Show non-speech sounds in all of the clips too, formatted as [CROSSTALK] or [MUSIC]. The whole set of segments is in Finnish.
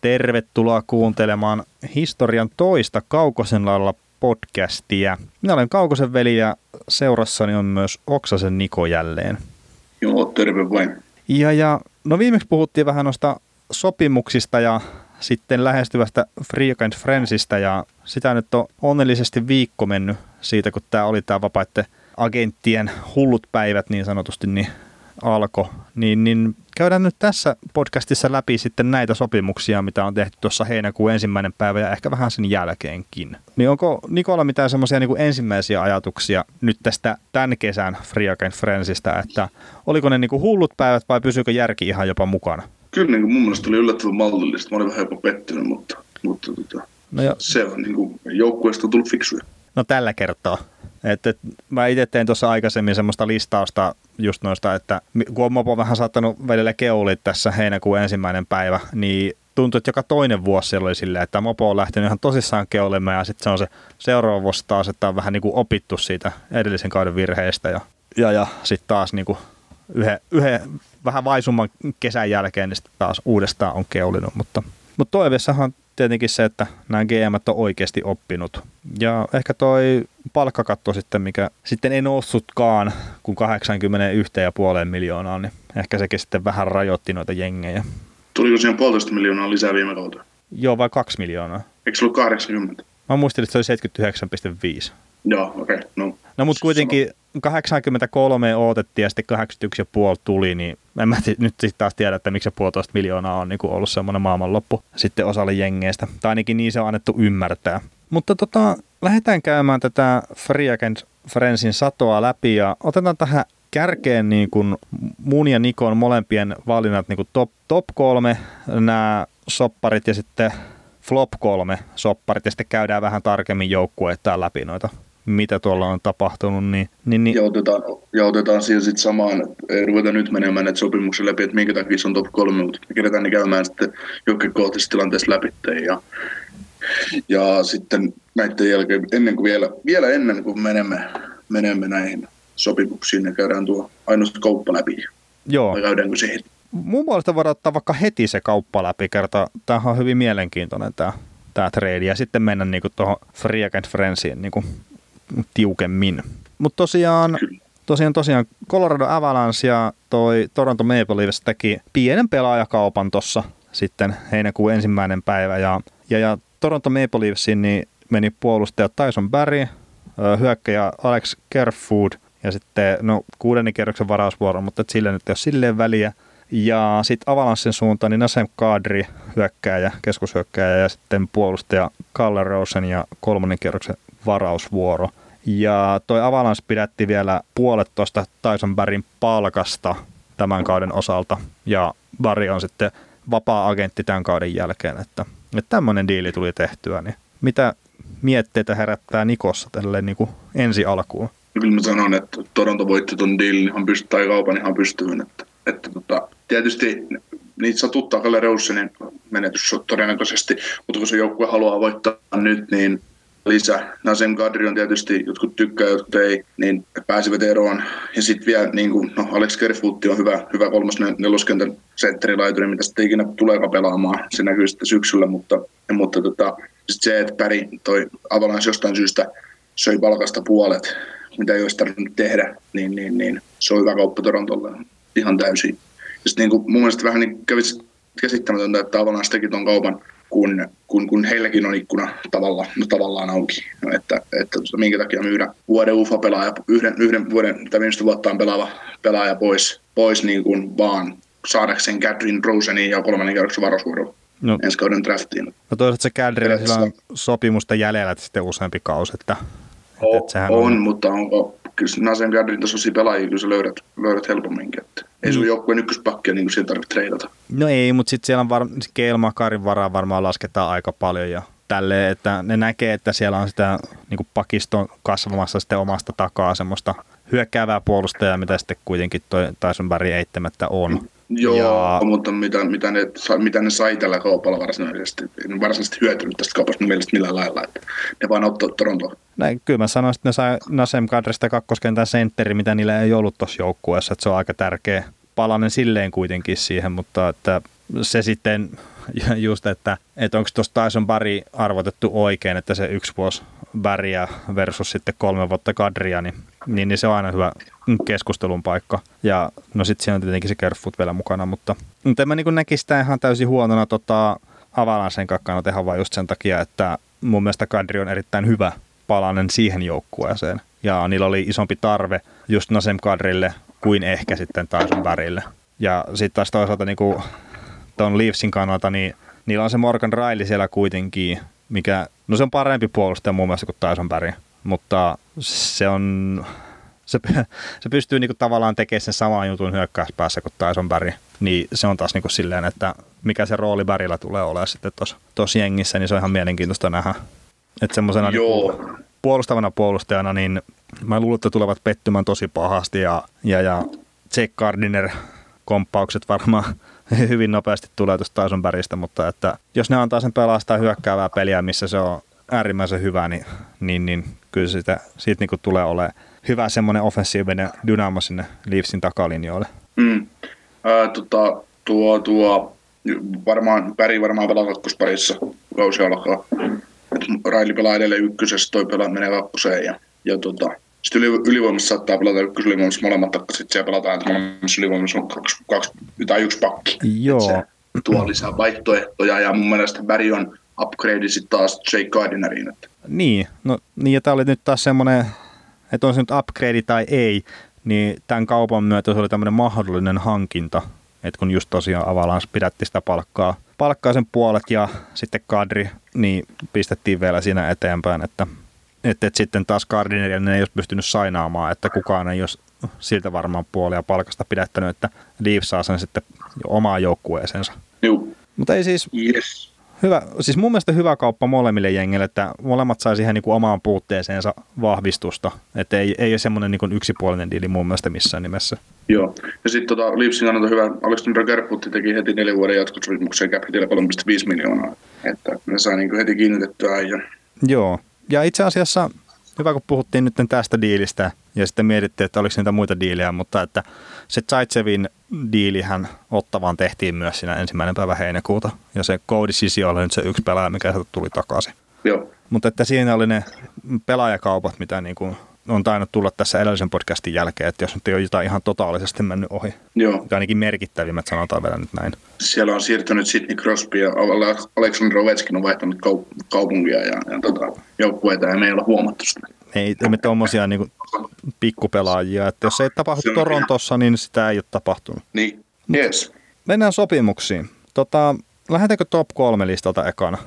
Tervetuloa kuuntelemaan historian toista Kaukosen lailla podcastia. Minä olen Kaukosen veli ja seurassani on myös Oksasen Niko jälleen. Joo, terve vain. Ja, ja no viimeksi puhuttiin vähän noista sopimuksista ja sitten lähestyvästä Free and Friendsistä ja sitä nyt on onnellisesti viikko mennyt siitä, kun tämä oli tämä vapaiden agenttien hullut päivät niin sanotusti, niin alkoi, niin, niin käydään nyt tässä podcastissa läpi sitten näitä sopimuksia, mitä on tehty tuossa heinäkuun ensimmäinen päivä ja ehkä vähän sen jälkeenkin. Niin onko Nikola mitään semmoisia niin ensimmäisiä ajatuksia nyt tästä tämän kesän Free Agent Friendsistä, että oliko ne niin kuin hullut päivät vai pysyykö järki ihan jopa mukana? Kyllä niin kuin mun mielestä oli yllättävän mallillista. Mä olin vähän jopa pettynyt, mutta, mutta tota, no jo. se on niin kuin, joukkueesta tullut fiksuja. No tällä kertaa. Et, et, mä itse tein tuossa aikaisemmin semmoista listausta just noista, että kun on Mopo vähän saattanut välillä keulit tässä heinäkuun ensimmäinen päivä, niin tuntuu, että joka toinen vuosi siellä oli silleen, että Mopo on lähtenyt ihan tosissaan keulimaan ja sitten se on se seuraava vuosi taas, että on vähän niin kuin opittu siitä edellisen kauden virheistä ja, ja, ja sitten taas niin kuin yhden, yhden vähän vaisumman kesän jälkeen niin sitten taas uudestaan on keulinut, mutta, mutta toiveessahan tietenkin se, että nämä GM on oikeasti oppinut. Ja ehkä toi palkkakatto sitten, mikä sitten ei noussutkaan kuin 81,5 miljoonaa, niin ehkä sekin sitten vähän rajoitti noita jengejä. Tuliko siihen puolitoista miljoonaa lisää viime kautta? Joo, vai kaksi miljoonaa? Eikö se ollut 80? Mä muistelin, että se oli 79,5. Joo, okei. Okay, no. no mutta kuitenkin 83 odotettiin ja sitten 81,5 tuli, niin en mä t- nyt sitten taas tiedä, että miksi se puolitoista miljoonaa on niin ollut semmoinen maailmanloppu sitten osalle jengeistä. Tai ainakin niin se on annettu ymmärtää. Mutta tota, lähdetään käymään tätä Free Agent Friendsin satoa läpi ja otetaan tähän kärkeen niin kuin mun ja Nikon molempien valinnat niin kuin top, top kolme nämä sopparit ja sitten flop kolme sopparit ja sitten käydään vähän tarkemmin joukkueita läpi noita mitä tuolla on tapahtunut. Niin, niin, niin... Ja, otetaan, ja otetaan siihen sitten samaan, ei ruveta nyt menemään näitä sopimuksia läpi, että minkä takia se on top kolme, mutta me kerätään ne käymään sitten joukkokohtaisessa tilanteessa läpi. Ja, ja sitten näiden jälkeen, ennen kuin vielä, vielä ennen kuin menemme, menemme näihin sopimuksiin, niin käydään tuo ainoastaan kauppa läpi. Joo. Vai käydäänkö heti? Mun puolesta voidaan ottaa vaikka heti se kauppa läpi, kerta tämähän on hyvin mielenkiintoinen tämä tämä trade ja sitten mennä niinku tuohon Free Agent Friendsiin niinku tiukemmin. Mutta tosiaan, tosiaan, tosiaan Colorado Avalanche ja toi Toronto Maple Leafs teki pienen pelaajakaupan tuossa sitten heinäkuun ensimmäinen päivä ja, ja, ja Toronto Maple Leafsiin niin meni puolustaja Tyson Barry, hyökkäjä Alex Kerfood ja sitten no kuudennen kerroksen varausvuoro, mutta sille nyt ei ole silleen väliä. Ja sitten Avalanssin suuntaan niin Nasem Kadri hyökkääjä, keskushyökkääjä ja sitten puolustaja Kalle Rosen ja kolmannen kerroksen varausvuoro. Ja toi Avalanche pidätti vielä puolet tuosta Tyson Barryn palkasta tämän kauden osalta. Ja Barry on sitten vapaa-agentti tämän kauden jälkeen, että, että tämmöinen diili tuli tehtyä. Niin mitä mietteitä herättää Nikossa tälle niin kuin ensi alkuun? Kyllä mä sanon, että Toronto voitti ton diilin ihan pystyy, tai kaupan ihan pystyyn. Että, että tota, tietysti niitä satuttaa Kalle Roussenin menetys todennäköisesti, mutta kun se joukkue haluaa voittaa nyt, niin lisä. Nasem Kadri on tietysti, jotkut tykkää, jotkut ei, niin pääsivät eroon. Ja sitten vielä niin kuin, no Alex Kerfutti on hyvä, hyvä kolmas neloskentän sentterilaituri, mitä sitten ikinä tuleekaan pelaamaan. Se näkyy sitten syksyllä, mutta, mutta tota, sit se, että Päri toi Avalanche jostain syystä söi palkasta puolet, mitä ei olisi tarvinnut tehdä, niin, niin, niin se on hyvä kauppa Torontolle ihan täysin. Ja sitten niin mun mielestä vähän niin kävisi käsittämätöntä, että Avalanche teki tuon kaupan kun, kun, kun heilläkin on ikkuna tavalla, no, tavallaan auki. No, että, että minkä takia myydä vuoden UFA-pelaaja, yhden, yhden vuoden tai viimeistä vuottaan pelaava pelaaja pois, pois niin kuin vaan saadakseen Catherine Rosenin ja kolmannen kerroksen varausvuoron no. ensi kauden draftiin. No toisaalta se Cadrilla sillä on sopimusta jäljellä sitten useampi kausi. Että, o, että on, on, mutta onko, kyllä Nasen Cadrin tasoisia pelaajia kyllä sä löydät, löydät helpomminkin. Että ei sun mm. joukkueen ykköspakkia niin kuin tarvitse treidata. No ei, mutta sitten siellä on var- Keilma Karin varaa varmaan lasketaan aika paljon ja tälleen, että ne näkee, että siellä on sitä niin pakiston kasvamassa sitten omasta takaa semmoista hyökkäävää puolustajaa, mitä sitten kuitenkin toi Tyson Barry eittämättä on. Joo, ja... mutta mitä, mitä, ne, mitä ne sai tällä kaupalla varsinaisesti, varsinaisesti hyötynyt tästä kaupasta mielestä millään lailla, että ne vaan ottaa Torontoon. Näin, kyllä mä sanoin, että ne sai Nasem Kadrista kakkoskentän sentteri, mitä niillä ei ollut tuossa joukkueessa, että se on aika tärkeä palanen silleen kuitenkin siihen, mutta että se sitten [LAUGHS] just, että, että onko tuossa Tyson Barry arvotettu oikein, että se yksi vuosi Barryä versus sitten kolme vuotta Kadria, niin, niin, niin se on aina hyvä keskustelun paikka. Ja no sitten siinä on tietenkin se Kerfoot vielä mukana, mutta, mutta en mä niin näkisi sitä ihan täysin huonona tota, Avalansen kakkana tehdä vaan just sen takia, että mun mielestä Kadri on erittäin hyvä palanen siihen joukkueeseen. Ja niillä oli isompi tarve just Nasem Kadrille kuin ehkä sitten Tyson Barrylle. Ja sitten taas toisaalta niin tuon Leafsin kannalta, niin niillä on se Morgan Riley siellä kuitenkin, mikä, no se on parempi puolustaja mun mielestä kuin Tyson Barry, mutta se on, se, [LAUGHS] se pystyy niinku tavallaan tekemään sen saman jutun hyökkäyspäässä kuin Tyson Barry, niin se on taas niinku silleen, että mikä se rooli Barrylla tulee olemaan sitten tuossa jengissä, niin se on ihan mielenkiintoista nähdä. Että semmoisena niinku puolustavana puolustajana, niin mä luulen, että tulevat pettymään tosi pahasti ja, ja, ja Jake Gardiner komppaukset varmaan [LAUGHS] hyvin nopeasti tulee tuosta Tysonbergistä, mutta että jos ne antaa sen pelastaa hyökkäävää peliä, missä se on äärimmäisen hyvä, niin, niin, niin kyllä siitä, siitä niin tulee olemaan hyvä semmoinen offensiivinen dynamo sinne Leafsin takalinjoille. Mm. Ää, tota, tuo, tuo, varmaan, Päri varmaan pelaa kakkosparissa, kausi alkaa. Raili pelaa edelleen ykkösessä, toi pelaa menee kakkoseen ja, ja tota, sitten yli, ylivoimassa saattaa pelata ykkösylivoimassa molemmat sitten siellä pelataan, että molemmissa ylivoimassa on kaksi, kaksi, tai yksi pakki. Joo. Se tuo lisää vaihtoehtoja ja mun mielestä Barry on upgrade sitten taas Jake Gardineriin. Että. Niin, no niin ja tämä oli nyt taas semmoinen, että on se nyt upgrade tai ei, niin tämän kaupan myötä se oli tämmöinen mahdollinen hankinta, että kun just tosiaan Avalanche pidätti sitä palkkaa, palkkaa sen puolet ja sitten kadri, niin pistettiin vielä siinä eteenpäin, että että et sitten taas Gardinerian ei olisi pystynyt sainaamaan, että kukaan ei olisi siltä varmaan puolia palkasta pidättänyt, että Leafs saa sen sitten omaan joukkueeseensa. Joo. Mutta ei siis, yes. Hyvä, siis mun mielestä hyvä kauppa molemmille jengille, että molemmat sai siihen niin kuin omaan puutteeseensa vahvistusta. Että ei, ei ole semmoinen niin yksipuolinen diili mun mielestä missään nimessä. Joo, ja sitten tota, Leafsin kannalta hyvä, Alexander Gerputti teki heti neljän vuoden jatkosopimuksen cap 3,5 miljoonaa, että ne sai niin heti kiinnitettyä ja Joo, ja itse asiassa hyvä kun puhuttiin nyt tästä diilistä ja sitten mietittiin, että oliko niitä muita diilejä, mutta että se Zaitsevin diilihän Ottavaan tehtiin myös siinä ensimmäinen päivä heinäkuuta ja se Cody Sisi oli nyt se yksi pelaaja, mikä tuli takaisin. Joo. Mutta että siinä oli ne pelaajakaupat, mitä niin kuin on tainnut tulla tässä edellisen podcastin jälkeen, että jos nyt ei ole jotain ihan totaalisesti mennyt ohi. Joo. Ainakin merkittävimmät, sanotaan vielä nyt näin. Siellä on siirtynyt Sidney Crosby ja Aleksandr Ovechkin on vaihtanut kaup- kaupunkia ja, ja tota, joukkueita ja me ei ole huomattu sitä. Ei, me tuommoisia niin pikkupelaajia, että jos ei tapahdu Torontossa, niin sitä ei ole tapahtunut. Niin, yes. Mennään sopimuksiin. Tota, lähdetäänkö top kolme listalta ekana?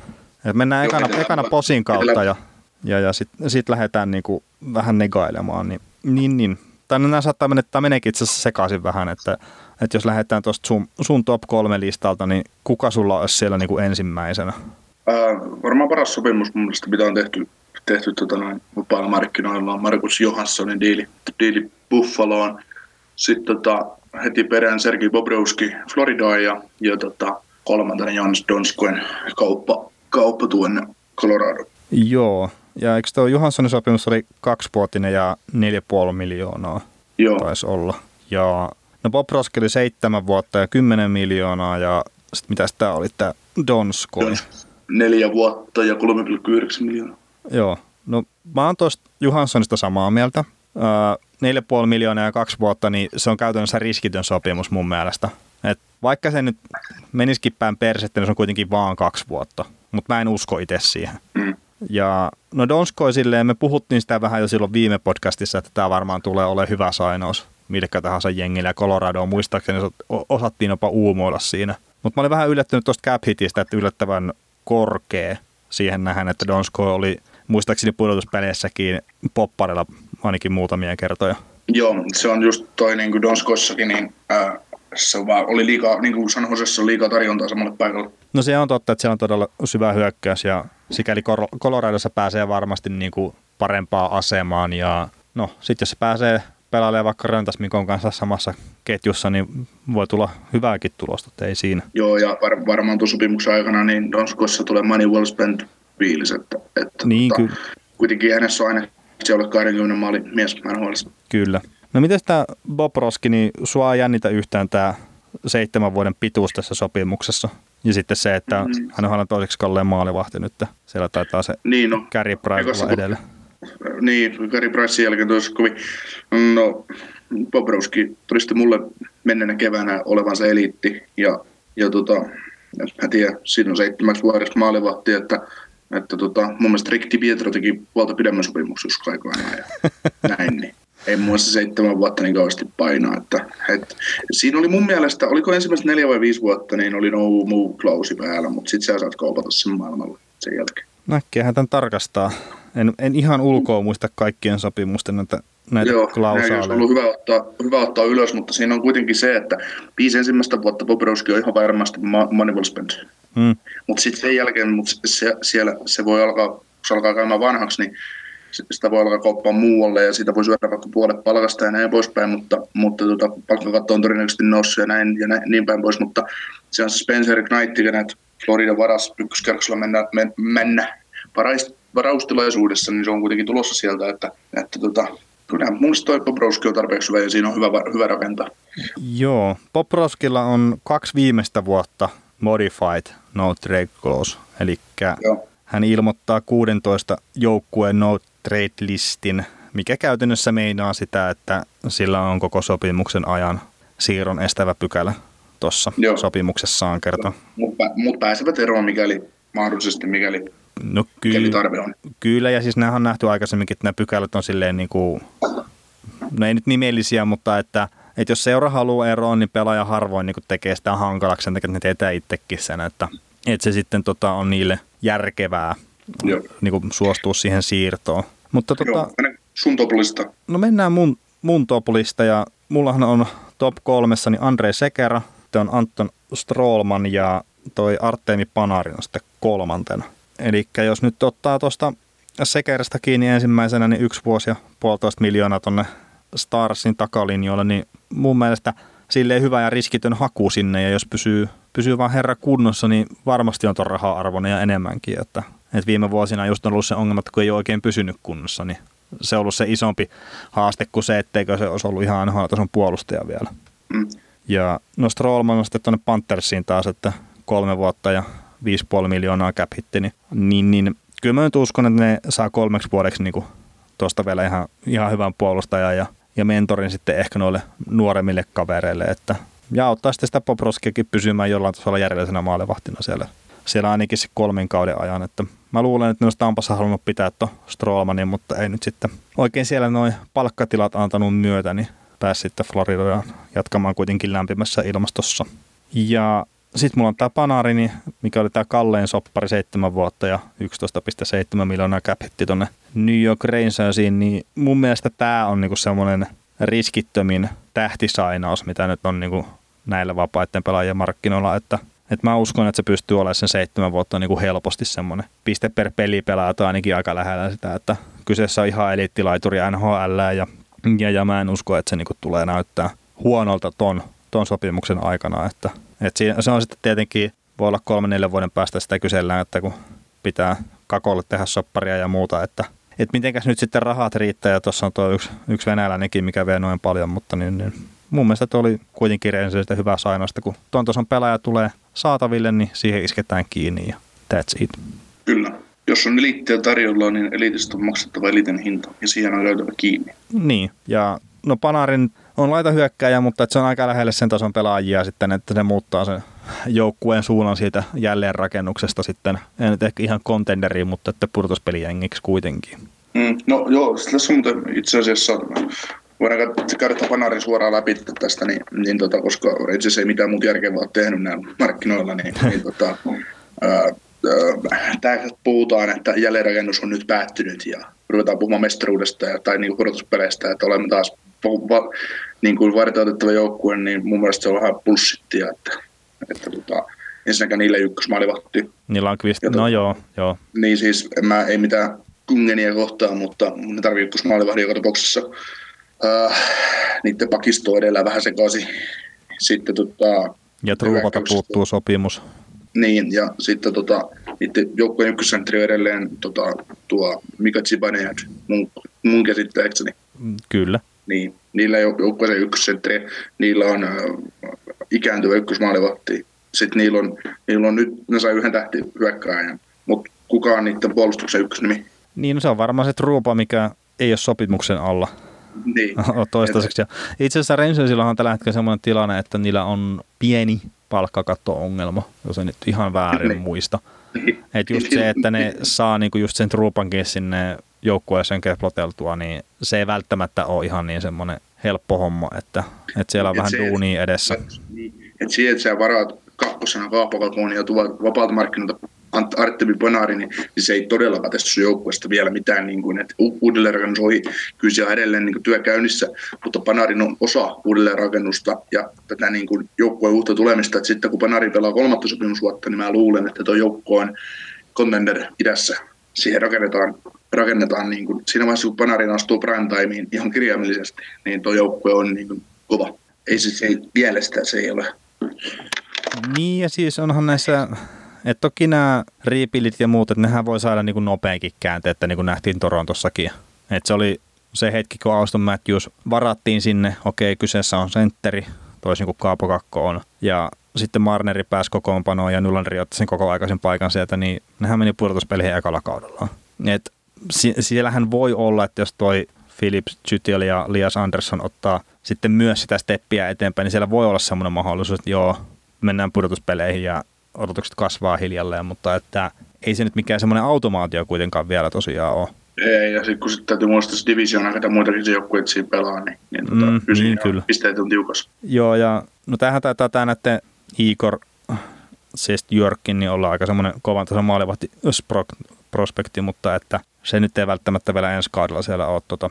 Et mennään ekana, ekana posin kautta ja ja, ja sitten sit lähdetään niinku vähän negailemaan. Niin, niin, niin. Tai nämä saattaa mennä, tämä meneekin itse asiassa sekaisin vähän, että, että jos lähdetään tuosta sun, sun top kolme listalta, niin kuka sulla olisi siellä niinku ensimmäisenä? Ää, varmaan paras sopimus mun mielestä, mitä on tehty, tehty tota noin, vapailla markkinoilla, on Markus Johanssonin diili, diili Buffaloon. Sitten tota, heti perään Sergei Bobrowski Floridaan ja, ja tota, kolmantena Jans Donskoen kauppa, kauppa tuonne Colorado. Joo, ja eikö tuo Johanssonin sopimus oli kaksivuotinen ja 4,5 miljoonaa Joo. taisi olla. Ja no Bob Roski oli seitsemän vuotta ja 10 miljoonaa ja sitten mitä tämä oli, tämä Donskoi. Neljä vuotta ja 3,9 miljoonaa. Joo, no mä oon tuosta Johanssonista samaa mieltä. Öö, 4,5 miljoonaa ja kaksi vuotta, niin se on käytännössä riskitön sopimus mun mielestä. Et vaikka se nyt menisikin päin persettä, niin se on kuitenkin vaan kaksi vuotta. Mutta mä en usko itse siihen. Ja no Donskoi silleen, me puhuttiin sitä vähän jo silloin viime podcastissa, että tämä varmaan tulee olemaan hyvä sainaus millekä tahansa jengille. Ja Colorado muistaakseni osattiin jopa uumoilla siinä. Mutta mä olin vähän yllättynyt tuosta cap hitistä, että yllättävän korkea siihen nähdään, että Donskoi oli muistaakseni pudotuspeleissäkin popparilla ainakin muutamia kertoja. Joo, se on just toi niin kuin Donskoissakin, niin ää, se vaan oli liikaa, niin kuin San Josessa on liikaa tarjontaa samalle paikalle. No se on totta, että se on todella syvä hyökkäys ja sikäli Coloradossa pääsee varmasti niin kuin parempaan asemaan ja no sitten jos se pääsee pelailemaan vaikka Röntäsmikon kanssa samassa ketjussa, niin voi tulla hyvääkin tulosta, ei siinä. Joo, ja var- varmaan tuon sopimuksen aikana niin Donskossa tulee money well spent fiilis, että, että niin, tota, kyllä. kuitenkin hänessä on aina se ole 20 maali mies NHL. Kyllä. No miten tämä Bob Roski, niin sua ei jännitä yhtään tämä seitsemän vuoden pituus tässä sopimuksessa? Ja sitten se, että mm. hän on toiseksi kalleen maalivahti nyt. Siellä taitaa se niin, no, Gary Price olla edellä. Niin, Gary Pricein jälkeen tosi kovin. No, Bobrovski todisti mulle menneenä keväänä olevansa eliitti. Ja, ja tota, mä tiedän, siinä on seitsemäksi vuodessa maalivahti, että että tota, mun mielestä Rick Pietro teki puolta pidemmän sopimuksen joskus ja [LAUGHS] näin, niin ei muun muassa seitsemän vuotta niin kauheasti painaa. Että, et, siinä oli mun mielestä, oliko ensimmäistä neljä vai viisi vuotta, niin oli no move klausi päällä, mutta sitten sä saat kaupata sen maailmalla sen jälkeen. Näkkiähän tämän tarkastaa. En, en ihan ulkoa muista kaikkien sopimusten näitä, näitä Joo, klausaaleja. Joo, ollut hyvä ottaa, hyvä ottaa ylös, mutta siinä on kuitenkin se, että viisi ensimmäistä vuotta Bobrovski on ihan varmasti Moneyball spend. Hmm. Mutta sitten sen jälkeen mut se, siellä, se voi alkaa, kun se alkaa käymään vanhaksi, niin sitä voi alkaa kauppaa muualle ja siitä voi syödä vaikka puolet palkasta ja näin poispäin, mutta, mutta tota, palkkakatto on todennäköisesti noussut ja näin, ja näin, niin päin pois, mutta se on se Spencer Knight, kenet Florida varas ykköskerroksella mennä, men, mennä varaist, varaustilaisuudessa, niin se on kuitenkin tulossa sieltä, että, että tota, kyllä mun toi Bobrovski on tarpeeksi hyvä ja siinä on hyvä, hyvä rakentaa. Joo, Bobrovskilla on kaksi viimeistä vuotta modified no trade clause, eli hän ilmoittaa 16 joukkueen no trade listin, mikä käytännössä meinaa sitä, että sillä on koko sopimuksen ajan siirron estävä pykälä tuossa sopimuksessaan kerta. Mutta mut pääsevät eroon, mikäli mahdollisesti, mikäli, no, ky- mikäli tarve on. Kyllä, ja siis nämä on nähty aikaisemminkin, että nämä pykälät on silleen niin kuin, no ei nyt nimellisiä, mutta että, että jos seura haluaa eroon, niin pelaaja harvoin niin tekee sitä hankalaksi, sen takia, että ne tietää itsekin sen, että, että se sitten tota, on niille järkevää niin kuin suostua siihen siirtoon. Mutta tota, Joo, sun toplista. No mennään mun, mun toplista ja mullahan on top kolmessa niin Andre Sekera, on Anton Strollman ja toi Artemi Panarin on sitten kolmantena. Eli jos nyt ottaa tuosta Sekerästä kiinni ensimmäisenä, niin yksi vuosi ja puolitoista miljoonaa tonne Starsin takalinjoille, niin mun mielestä sille hyvä ja riskitön haku sinne, ja jos pysyy, pysyy vaan herra kunnossa, niin varmasti on tuon raha-arvoinen ja enemmänkin, että et viime vuosina just on ollut se ongelma, että kun ei ole oikein pysynyt kunnossa, niin se on ollut se isompi haaste kuin se, etteikö se olisi ollut ihan aina tason puolustaja vielä. Mm. Ja no Strollman on sitten tuonne Panthersiin taas, että kolme vuotta ja 5,5 miljoonaa cap hitti, niin, niin, niin kyllä mä nyt uskon, että ne saa kolmeksi vuodeksi niin tuosta vielä ihan, ihan hyvän puolustajan ja, ja mentorin sitten ehkä noille nuoremmille kavereille, että ja auttaa sitten sitä Poproskiakin pysymään jollain tasolla järjellisenä maalevahtina siellä siellä ainakin se kolmen kauden ajan. Että mä luulen, että ne olisi Tampassa halunnut pitää tuon Strollmanin, mutta ei nyt sitten oikein siellä noin palkkatilat antanut myötä, niin pääsi sitten Floridaan jatkamaan kuitenkin lämpimässä ilmastossa. Ja sitten mulla on tämä Panarini, mikä oli tämä kallein soppari seitsemän vuotta ja 11,7 miljoonaa cap hitti tuonne New York Rangersiin, niin mun mielestä tämä on niinku semmoinen riskittömin tähtisainaus, mitä nyt on niinku näillä vapaiden pelaajien markkinoilla, että et mä uskon, että se pystyy olemaan sen seitsemän vuotta niin kuin helposti semmoinen piste per peli pelaa tai ainakin aika lähellä sitä, että kyseessä on ihan eliittilaituri NHL ja, ja, ja mä en usko, että se niin kuin tulee näyttää huonolta ton, ton sopimuksen aikana, että, että se on sitten tietenkin, voi olla kolme neljän vuoden päästä sitä kysellään, että kun pitää kakolle tehdä sopparia ja muuta, että että mitenkäs nyt sitten rahat riittää, ja tuossa on tuo yksi, yksi venäläinenkin, mikä vie noin paljon, mutta niin, niin mun mielestä tuo oli kuitenkin Renselistä hyvä sainosta, kun tuon tuossa pelaaja tulee saataville, niin siihen isketään kiinni ja that's it. Kyllä. Jos on eliittiä tarjolla, niin elitistä on maksettava eliten hinta ja siihen on löytävä kiinni. Niin, ja no Panarin on laita hyökkäjä, mutta se on aika lähelle sen tason pelaajia sitten, että se muuttaa sen joukkueen suunnan siitä jälleenrakennuksesta sitten, ei nyt ehkä ihan kontenderiin, mutta että purtuspelijengiksi kuitenkin. Mm, no joo, tässä on muuten itse asiassa voidaan käydä Panarin suoraan läpi tästä, niin, niin tota, koska Rangers ei mitään muuta järkevää ole tehnyt näillä markkinoilla, niin, [LAUGHS] niin tota, tämä puhutaan, että jälleenrakennus on nyt päättynyt ja ruvetaan puhumaan mestaruudesta ja, tai niin pudotuspeleistä, että olemme taas va, niin kuin varteutettava joukkue, niin mun mielestä se on vähän pulssittia, että, että tota, ensinnäkään niille ykkösmaalivahti. Niillä on kvist, no joo, joo. Niin siis mä ei mitään kungenia kohtaan, mutta ne tarvii ykkösmaalivahdin joka tapauksessa äh, niiden pakisto edellä vähän sekaisin. Sitten, tota, ja Truupata puuttuu sopimus. Niin, ja sitten tota, niiden joukkojen ykkössentteri edelleen tota, tuo Mika Zibanejad, mun, mun käsittääkseni. Kyllä. Niin, niillä joukkojen ykkössentteri, niillä on äh, ikääntyvä ykkösmaalivahti sitten niillä on, niillä on nyt, ne sai yhden tähti hyökkääjän, mutta kuka on niiden puolustuksen ykkösnimi? Niin, no se on varmaan se Truupa, mikä ei ole sopimuksen alla Niin. [LAUGHS] toistaiseksi. Ja itse asiassa Rangersilla on tällä hetkellä sellainen tilanne, että niillä on pieni palkkakatto-ongelma, jos en nyt ihan väärin Niin. muista. Niin. Et just se, että ne saa niinku just sen Truupankin sinne joukkueeseen keploteltua, niin se ei välttämättä ole ihan niin semmoinen helppo homma, että, että siellä on Et vähän se- duunia edessä. Että siihen, että sä varaat kakkosena Kaapokakoon ja tuot vapaalta markkinoilta Artemi Bonari, niin se ei todellakaan tästä sun joukkueesta vielä mitään, niin kuin, että u- uudelleenrakennus ohi, kyllä siellä on edelleen niin kuin työ käynnissä, mutta Panarin on osa uudelleenrakennusta ja tätä niin kuin joukkueen uutta tulemista, että sitten kun Panari pelaa kolmatta sopimusvuotta, niin mä luulen, että tuo joukkue on contender idässä. Siihen rakennetaan, rakennetaan niin kuin, siinä vaiheessa, kun Panarin astuu prime timeen ihan kirjaimellisesti, niin tuo joukkue on niin kuin kova. Ei se ei, mielestä se ei ole. Niin ja siis onhan näissä, että toki nämä rebuildit ja muut, että nehän voi saada niin kuin nopeankin käänteettä, niin kuin nähtiin Torontossakin. Että se oli se hetki, kun Auston Matthews varattiin sinne, okei, kyseessä on sentteri, toisin kuin Kaapo Kakko on. Ja sitten Marneri pääsi kokoonpanoon ja Nylander otti sen koko aikaisen paikan sieltä, niin nehän meni pudotuspeliin ekalla kaudella. Et si- siellähän voi olla, että jos toi Philips Chytil ja Lias Andersson ottaa sitten myös sitä steppiä eteenpäin, niin siellä voi olla semmoinen mahdollisuus, että joo, mennään pudotuspeleihin ja odotukset kasvaa hiljalleen, mutta että ei se nyt mikään semmoinen automaatio kuitenkaan vielä tosiaan ole. Ei, ja sitten kun sitten täytyy muistaa se divisioona, ketä muitakin se joukkueet siinä pelaa, niin, niin, tota, Mm, niin, kyllä. pisteet on tiukas. Joo, ja no tämähän taitaa tämä näette Igor siis Jörkin, niin olla aika semmoinen kovan tason maalivahti prospekti, mutta että se nyt ei välttämättä vielä ensi kaudella siellä ole tota,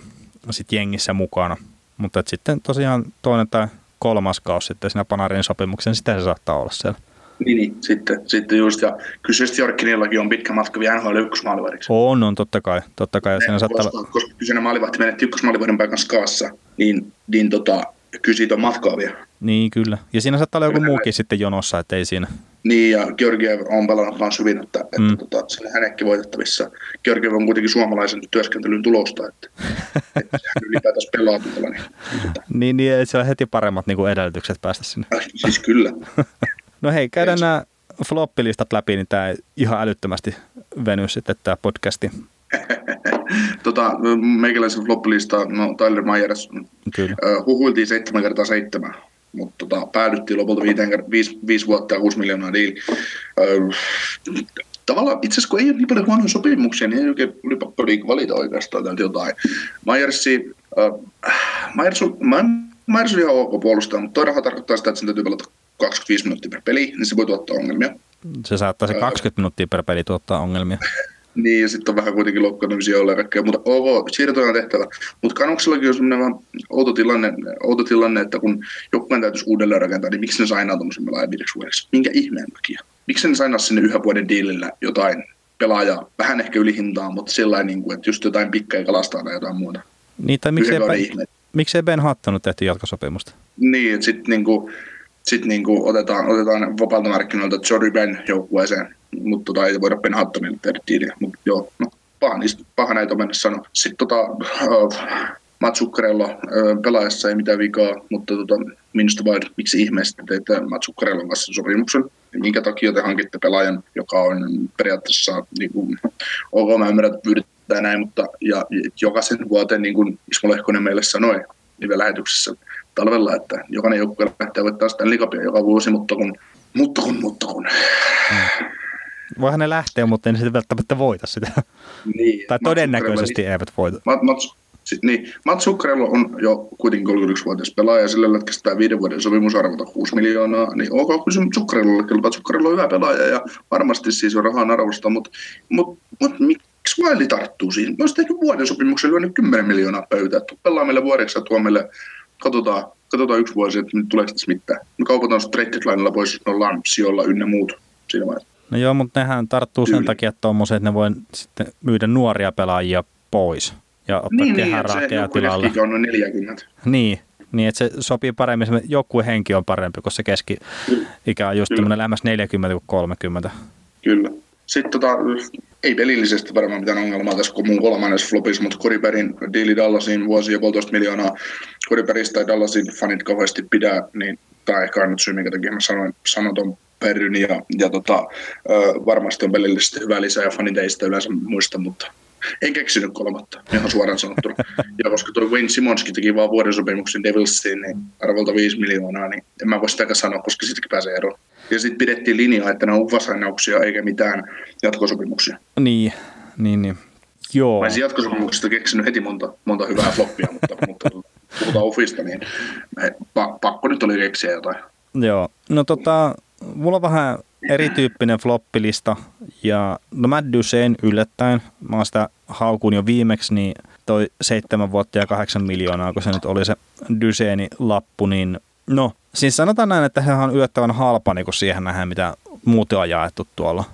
sit jengissä mukana. Mutta että sitten tosiaan toinen tai kolmas kausi sitten siinä Panarin sopimuksen, sitä se saattaa olla siellä. Niin, niin. Sitten, sitten just, ja se sitten Jorkkinillakin on pitkä matka vielä NHL ykkösmaalivahdiksi. On, on totta kai. Totta kai ja siinä saattaa olla, koska, kyseinen maalivahti menetti ykkösmaalivahdin paikan Skaassa, niin, niin tota, kyllä siitä on matkaa vielä. niin kyllä. Ja siinä saattaa olla joku muukin sitten jonossa, että ei siinä. Niin, ja Georgiev on pelannut myös hyvin, että, että Mm. tota, siinä hänetkin voitettavissa. Georgiev on kuitenkin suomalaisen työskentelyn tulosta, että, että hän ylipäätänsä pelaa tuolla. Niin, [LAUGHS] Niin, niin ei siellä heti paremmat niin kuin edellytykset päästä sinne. äh, siis kyllä. [LAUGHS] No hei, käydään nämä floppilistat läpi, niin tämä ihan älyttömästi veny sitten tämä podcasti. [LAUGHS] tota, meikäläisen floppilista, no Tyler Myers, Kyllä. huhuiltiin 7 kertaa 7 mutta tota, päädyttiin lopulta 5, 5 vuotta ja 6 miljoonaa diili. Tavallaan itse asiassa kun ei ole niin paljon huonoja sopimuksia, niin ei oikein oli pakko valita oikeastaan täältä jotain. Myersi, äh, Myers on, Ma- Myers on ihan ok puolustaa, mutta toinen tarkoittaa sitä, että sen täytyy pelata 25 minuuttia per peli, niin se voi tuottaa ongelmia. Se saattaa se 20 minuuttia per peli tuottaa ongelmia. [LAUGHS] Niin, ja sitten on vähän kuitenkin loukkaantumisia olla kaikkea, mutta ok, siirtoja on tehtävä. Mutta Kanuksellakin on semmoinen vähän outo tilanne, outo tilanne, että kun joukkueen täytyisi uudelleen rakentaa, niin miksi ne sainaa tuommoisen pelaajan viideksi vuodeksi? Minkä ihmeen takia? Miksi ne sainaa sinne yhden vuoden diilillä jotain pelaajaa, vähän ehkä yli hintaa, mutta sillä niin kuin, että just jotain pikkaa kalastaa tai jotain muuta. Niin, tai miksei, Yhden vuoden ben, ihme. miksei Ben Hutton tehty jatkosopimusta? Niin, että sitten niinku, sit niinku otetaan, otetaan vapaalta markkinoilta Jody Ben joukkueeseen, mutta tota, ei voida Ben Huttonille tehdä diiliä. Mutta joo, no, paha, niistä, paha näitä on mennä sanoa. Sitten tota, äh, Mats Zuccarello äh, pelaajassa ei mitään vikaa, mutta tota, minusta vain, miksi ihmeessä te teitte Mats Zuccarellon kanssa sopimuksen? Minkä takia te hankitte pelaajan, joka on periaatteessa, niin kuin, ok, mä ymmärrän, että pyydetään näin, mutta ja, jokaisen vuoteen, niin kuin Ismo Lehkonen meille sanoi, niin lähetyksessä talvella, että jokainen joukkue lähtee voittaa sitä likapia joka vuosi, mutta kun, mutta kun, mutta kun. Voihan ne lähteä, mutta ei ne sitten välttämättä voita sitä. Niin, tai todennäköisesti eivät voita. Mats, sit, niin, Mats Zuccarello on jo kuitenkin 31-vuotias pelaaja, ja sillä lätkästään viiden vuoden sopimusarvota 6 miljoonaa, niin ok, kyllä se Zuccarellolle kelpaa. Zuccarello on hyvä pelaaja, ja varmasti siis on rahan arvosta, mutta mut, mut, miksi Wiley tarttuu siihen? Mä olisin tehnyt vuoden sopimuksen lyönyt 10 miljoonaa pöytään, että pelaa meille vuodeksi ja tuo meille, katsotaan, katsotaan yksi vuosi, että nyt tuleeko tässä mitään. Me kaupataan sut trade pois, ollaan sijoilla ynnä muut siinä vaiheessa. No joo, mutta nehän tarttuu sen Tyyli. takia tuommoisen, että ne voi sitten myydä nuoria pelaajia pois ja ottaa Niin, niin, että rakeaa joku tilalle. keski on noin 40. Niin, niin, että se sopii paremmin, se henki on parempi, kun se keski-ikä on just tämmöinen lähemmäs 40 kuin 30. Kyllä. Sitten tota, ei pelillisesti varmaan mitään ongelmaa tässä, kun mun kolmannes flopis, mutta Koriberin diili Dallasiin vuosi ja puolitoista miljoonaa. Koriberista tai Dallasin fanit kauheasti pidä, niin tämä ehkä syy, minkä takia mä sanoin, sanon Perryn ja, ja tota, ö, varmasti on pelillisesti hyvä lisää ja fanit ei sitä yleensä muista, mutta en keksinyt kolmatta, ihan suoraan sanottuna. Ja koska tuo Wayne Simonskin teki vaan vuoden sopimuksen Devilsiin, niin arvolta 5 miljoonaa, niin en mä voi sitäkään sanoa, koska sittenkin pääsee eroon. Ja sitten pidettiin linjaa, että ne on vasainauksia eikä mitään jatkosopimuksia. Niin, niin, niin. Joo. Mä olisin jatkosopimuksesta keksinyt heti monta, monta hyvää floppia, [LAUGHS] mutta, mutta puhutaan Ufista, niin pa, pakko nyt oli keksiä jotain. Joo, no tota, mulla on vähän erityyppinen floppilista ja no Matt Dusein yllättäen, mä oon sitä haukun jo viimeksi, niin toi seitsemän vuotta ja kahdeksan miljoonaa, kun se nyt oli se Duseini lappu, niin no, siis sanotaan näin, että he on yllättävän halpa niin siihen nähdään, mitä muuten on jaettu tuolla.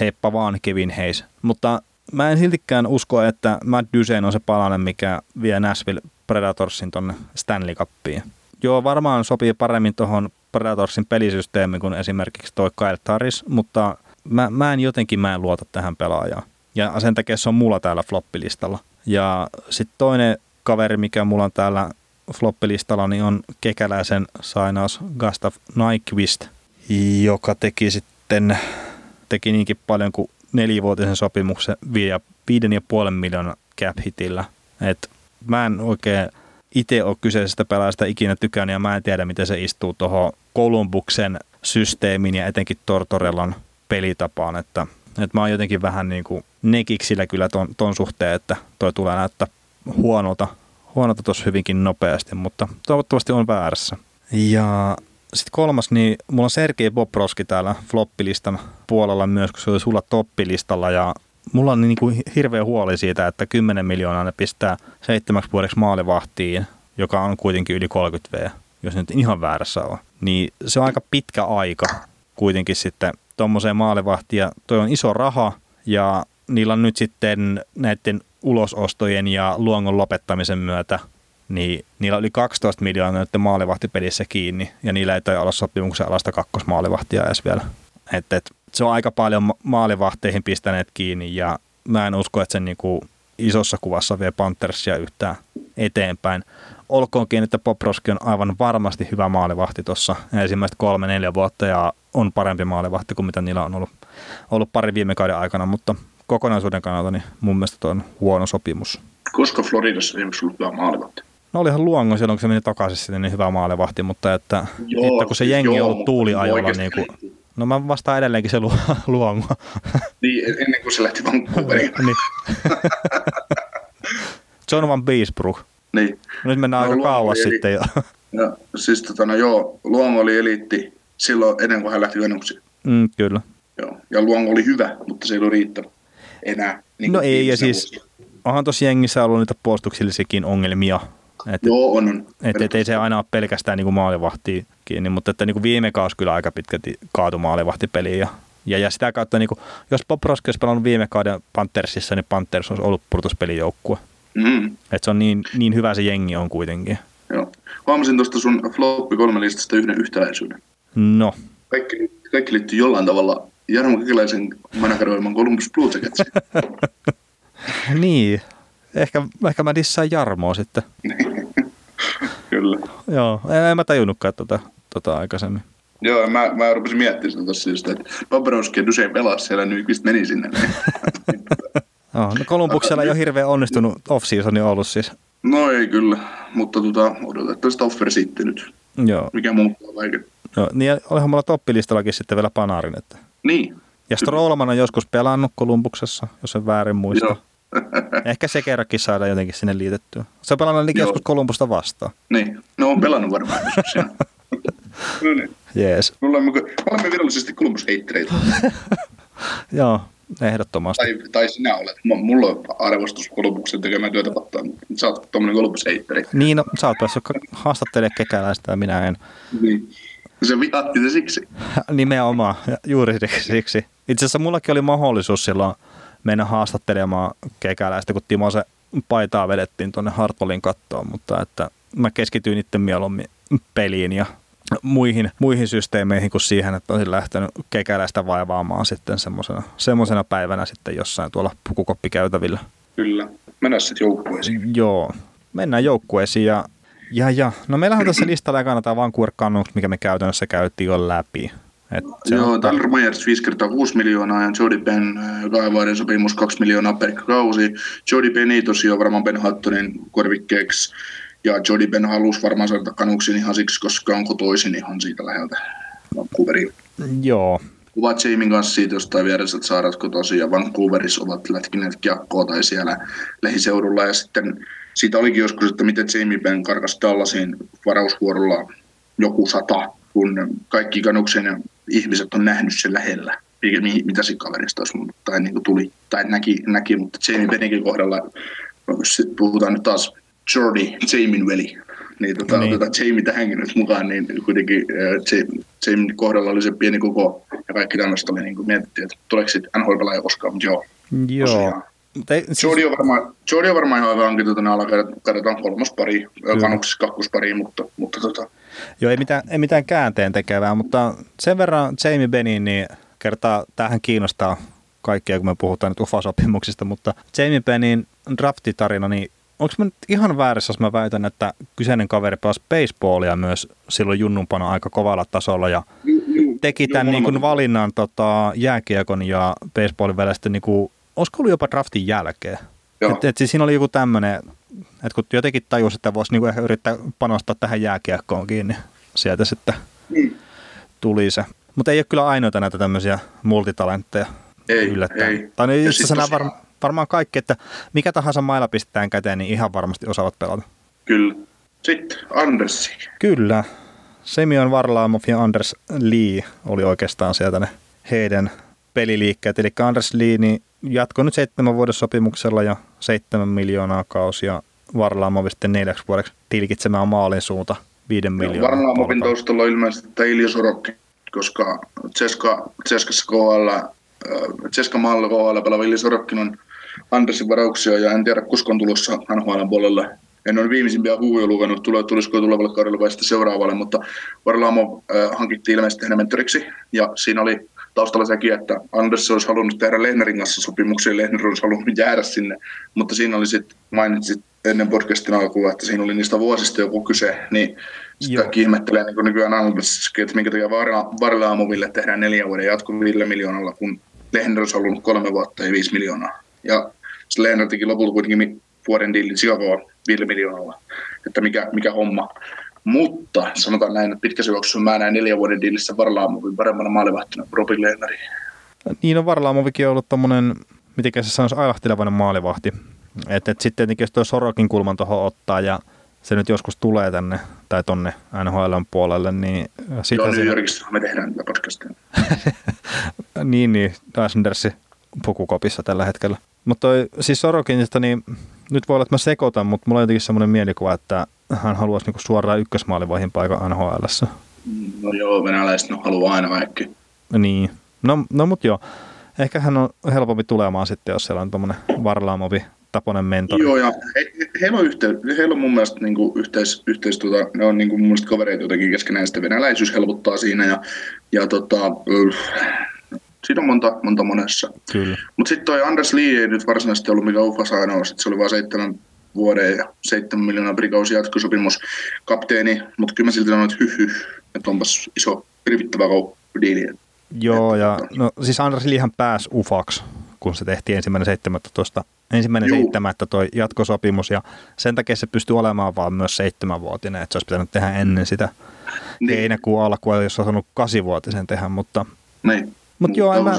Heippa vaan Kevin Hayes. Mutta mä en siltikään usko, että Matt Dusein on se palanen, mikä vie Nashville Predatorsin tonne Stanley Cupiin. Joo, varmaan sopii paremmin tuohon Predatorsin pelisysteemi kuin esimerkiksi toi Kyle Taris, mutta mä, mä en jotenkin mä en luota tähän pelaajaan. Ja sen takia se on mulla täällä floppilistalla. Ja sitten toinen kaveri, mikä mulla on täällä floppilistalla, niin on kekäläisen sainaus Gustav Nyquist, joka teki sitten teki niinkin paljon kuin nelivuotisen sopimuksen viiden ja puolen miljoonan cap hitillä. Et mä en oikein itse ole kyseisestä pelaajasta ikinä tykännyt ja mä en tiedä, miten se istuu tuohon Columbuksen systeemin ja etenkin Tortorellan pelitapaan, että, että mä oon jotenkin vähän niin kuin nekiksillä kyllä ton, ton suhteen, että toi tulee näyttää huonolta, huonolta tuossa hyvinkin nopeasti, mutta toivottavasti on väärässä. Ja sitten kolmas, niin mulla on Sergei Bobrovski täällä floppilistan puolella myös, kun se oli sulla toppilistalla ja mulla on niin kuin hirveä huoli siitä, että 10 miljoonaa ne pistää seitsemäksi vuodeksi maalivahtiin, joka on kuitenkin yli 30 V, jos nyt ihan väärässä on. Niin se on aika pitkä aika kuitenkin sitten tuommoiseen maalivahtiin ja toi on iso raha ja niillä on nyt sitten näiden ulosostojen ja luongon lopettamisen myötä niin niillä oli 12 miljoonaa nyt maalivahtipelissä kiinni, ja niillä ei olla sopimuksen alasta kakkosmaalivahtia edes vielä. Et, et, se on aika paljon maalivahteihin pistäneet kiinni, ja mä en usko, että se niinku isossa kuvassa vie Panthersia yhtään eteenpäin. Olkoonkin, että Poproski on aivan varmasti hyvä maalivahti tuossa ensimmäistä kolme, neljä vuotta, ja on parempi maalivahti kuin mitä niillä on ollut, ollut pari viime kauden aikana, mutta kokonaisuuden kannalta niin mun mielestä tuo on huono sopimus. Koska Floridassa viimeksi ollut hyvä maalivahti? No olihan Luongo silloin, kun se meni takaisin sinne, niin hyvä maalevahti, mutta että joo, sitten kun se siis jengi joo, on ollut tuuliajolla, niin kuin, no mä vastaan edelleenkin se [LAUGHS] Luongo. Niin, ennen kuin se lähti Vancouveriin. [LAUGHS] niin. John Van Beesbrook. Niin. Nyt mennään no, aika kauas eli, sitten jo. No, siis tota, no joo, Luongo oli eliitti silloin ennen kuin hän lähti Venuksiin. Mm, kyllä. Joo, ja Luongo oli hyvä, mutta se ei ollut riittävä enää. Niin no ei, ja siis onhan tuossa jengissä ollut niitä puolustuksellisiakin ongelmia, et, Joo, on. on. Et, et, ei se aina ole pelkästään niin maalivahtia kiinni, mutta että niin kuin viime kausi kyllä aika pitkälti kaatu maalivahtipeliin. Ja, ja, ja sitä kautta, niin kuin, jos Bob Roski olisi pelannut viime kauden Panthersissa, niin Panthers olisi ollut purtuspelijoukkue. Mm. Et se on niin, niin hyvä se jengi on kuitenkin. Joo. Huomasin tuosta sun floppi kolme listasta yhden yhtäläisyyden. No. Kaikki, kaikki liittyy jollain tavalla Jarmo Kekäläisen manageroiman Columbus Blue Jackets. [LAUGHS] niin, ehkä, ehkä mä dissaan Jarmoa sitten. [LAUGHS] Kyllä. Joo, en, en mä tajunnutkaan tota, tota aikaisemmin. Joo, mä, mä rupesin miettimään sitä tossa just, että Bobrovski ja Dusein pelasi siellä, niin mistä meni sinne. [LAUGHS] no, no Kolumbuksella ei ole hirveän onnistunut off-seasoni ollut siis. No ei kyllä, mutta tota, odotetaan sitä offer sitten nyt. Joo. Mikä muuttaa vaikka. Joo, niin olihan mulla toppilistallakin sitten vielä Panarin. Että... Niin. Ja Strollman on joskus pelannut Kolumbuksessa, jos en väärin muista. Joo. [LAUGHS] Ehkä se kerrankin saada jotenkin sinne liitettyä. Se on pelannut liikin joskus Kolumbusta vastaan. Niin, no on pelannut varmaan joskus [LAUGHS] No niin. Jees. Me olemme, olemme virallisesti Columbus-heittereitä. [LAUGHS] Joo, ehdottomasti. Tai, tai sinä olet. Mulla on arvostus Columbuksen tekemään työtä vastaan, mutta sä oot tuommoinen Columbus-heitteri. Niin, no sä oot päässyt haastattelemaan kekäläistä ja minä en. Niin. Se vihatti se siksi. [LAUGHS] Nimenomaan, juuri siksi. Itse asiassa mullakin oli mahdollisuus silloin mennä haastattelemaan kekäläistä, kun Timo se paitaa vedettiin tuonne Hartwallin kattoon, mutta että mä keskityin itse mieluummin peliin ja muihin, muihin systeemeihin kuin siihen, että olisin lähtenyt kekäläistä vaivaamaan sitten semmoisena, semmoisena päivänä sitten jossain tuolla pukukoppikäytävillä. Kyllä. Mennään sitten joukkueisiin. Joo. Mennään joukkueisiin ja, ja, ja. No meillähän on tässä listalla ekana tämä Vancouver mikä me käytännössä käytiin jo läpi. Et se Joo, ottaa- Tyler Myers 5 kertaa 6 miljoonaa ja Jody Penn äh, kahden vuoden sopimus 2 miljoonaa per kausi. Jody Penni tosiaan varmaan Ben Huttonin korvikkeeksi. Ja Jody Penn halusi varmaan saada kanuksin ihan siksi, koska on kotoisin ihan siitä läheltä Vancouveriin. Joo, Kuvat Jamin kanssa siitä jostain viereiseltä saarat kotoisin ja Vancouverissa ovat lätkineet kiekkoa tai siellä lähiseudulla. Ja sitten siitä olikin joskus, että miten Jamie Penn karkasi Dallasin varausvuorolla joku sata, kun kaikki kanuksen ihmiset on nähnyt sen lähellä. Mitä siinä kaverista olisi mun- tai niin tuli, tai näki, näki, mutta Jamie Penninkin kohdalla sit puhutaan nyt taas Jordi, Jamin veli. Niin, tota, Niin. otetaan Jamie tähänkin nyt mukaan, niin kuitenkin äh, Jamie kohdalla oli se pieni koko ja kaikki tämmöistä oli niin kuin mietittiin, että tuleeko sitten NHL-pelaaja koskaan, mutta joo. joo. ei- siis- Jody on varmaan, Jody on varmaan ihan hyvä hankittu tuonne alakädet, katsotaan kolmospari, kanuksessa kakkospari, mutta, mutta tota, Joo, ei mitään, ei mitään käänteen tekevää, mutta sen verran Jamie Benin, niin kertaa, tämähän kiinnostaa kaikkia, kun me puhutaan nyt UFA-sopimuksista, mutta Jamie Benin draftitarina, niin onko mä nyt ihan väärässä, jos mä väitän, että kyseinen kaveri pelasi baseballia myös silloin junnumpana aika kovalla tasolla ja teki tämän niin kuin valinnan tota, jääkiekon ja baseballin välillä sitten, niin kuin, olisiko ollut jopa draftin jälkeen? Joo. Et, et siis siinä oli joku tämmöinen, että kun jotenkin tajusi, että voisi niinku ehkä yrittää panostaa tähän jääkiekkoonkin, niin sieltä sitten Mm. tuli se. Mutta ei ole kyllä ainoita näitä tämmöisiä multitalentteja Ei, yllättäen. ei. Tai tosiaan- var, varmaan kaikki, että mikä tahansa mailla pistetään käteen, niin ihan varmasti osaavat pelata. Kyllä. Sitten Andersi. Kyllä. Semyon Varlamov ja Anders Lee oli oikeastaan sieltä ne heidän peliliikkeet. Eli Anders Lee niin jatkoi nyt seitsemän vuoden sopimuksella ja seitsemän miljoonaa kausia Varlamov sitten neljäksi vuodeksi tilkitsemään maalin suunta viiden miljoonaa. Palkalla. taustalla ilmeisesti tämä Ilja Sorokki, koska Ceska, Ceskassa KHL, äh, Ceska maalla KHL pelaava Ilja Sorokkin on Andersin varauksia ja en tiedä koska on tulossa NHL puolelle. En ole viimeisimpiä huhuja lukenut, tulee, tulisiko tulevalle kaudelle vai sitten seuraavalle, mutta Varlaamo äh, hankittiin ilmeisesti hänen mentoriksi ja siinä oli taustalla sekin, että Anders olisi halunnut tehdä Lehnerin kanssa sopimuksia, Lehner olisi halunnut jäädä sinne, mutta siinä oli sitten, mainitsit ennen podcastin alkua, että siinä oli niistä vuosista joku kyse, niin sitä kaikki ihmettelee niin nykyään analytisissakin, että minkä takia Varla- Varlaamoville tehdään neljä vuoden jatko viidellä miljoonalla, kun Lehner olisi halunnut kolme vuotta ja viisi miljoonaa. Ja se Lehner teki lopulta kuitenkin vuoden diilin Chicagoa viidellä miljoonalla, että mikä, mikä homma. Mutta sanotaan näin, että pitkässä juoksussa mä näen neljän vuoden diilissä Varlaamovin paremmana maalivahtina kuin Robin Lehnerin. Niin on Varlaamovikin ollut tommonen, miten se sanoisi, ailahtelevainen maalivahti. Että et sitten tietenkin jos tuo Sorokin kulman tuohon ottaa ja se nyt joskus tulee tänne tai tonne NHLn puolelle, niin Joo, sitä New siinä, Yorkissa me tehdään tätä podcastia. [LAUGHS] niin, niin, Andersi pukukopissa tällä hetkellä. Mutta siis Sorokinista, niin nyt voi olla, että mä sekoitan, mutta mulla on jotenkin semmoinen mielikuva, että hän haluaisi niinku suoraan ykkösmaalivaihin paikan NHLssä. No joo, venäläiset no, haluaa aina kaikki. Niin, no, no mut joo. Ehkä hän on helpompi tulemaan sitten, jos siellä on tuommoinen Varlaamovi tapoinen mentori. Joo, ja he, he- heillä on, yhteys, heillä on mun mielestä niin kuin yhteis, yhteis tota, ne on niin kuin mun mielestä kavereita jotenkin keskenään, ja sitten venäläisyys helpottaa siinä, ja, ja tota, siinä on monta, monta monessa. Mutta sitten toi Anders Lee ei nyt varsinaisesti ollut mikä Uffa ainoa, sit se oli vain seitsemän vuoden ja seitsemän miljoonaa prikausi jatkosopimus kapteeni, mutta kyllä mä silti sanoin, että hyh, hyh että onpas iso hirvittävä kauppadiili. Joo, ja no siis Anders Lihan pääsi UFAksi, kun se tehtiin ensimmäinen seitsemättä ensimmäinen Juu. seitsemättä toi jatkosopimus, ja sen takia se pystyy olemaan vaan myös seitsemänvuotinen, että se olisi pitänyt tehdä ennen sitä Niin. heinäkuun alkua, jos olisi osannut kasivuotisen tehdä, mutta Niin. Mut joo, en mä-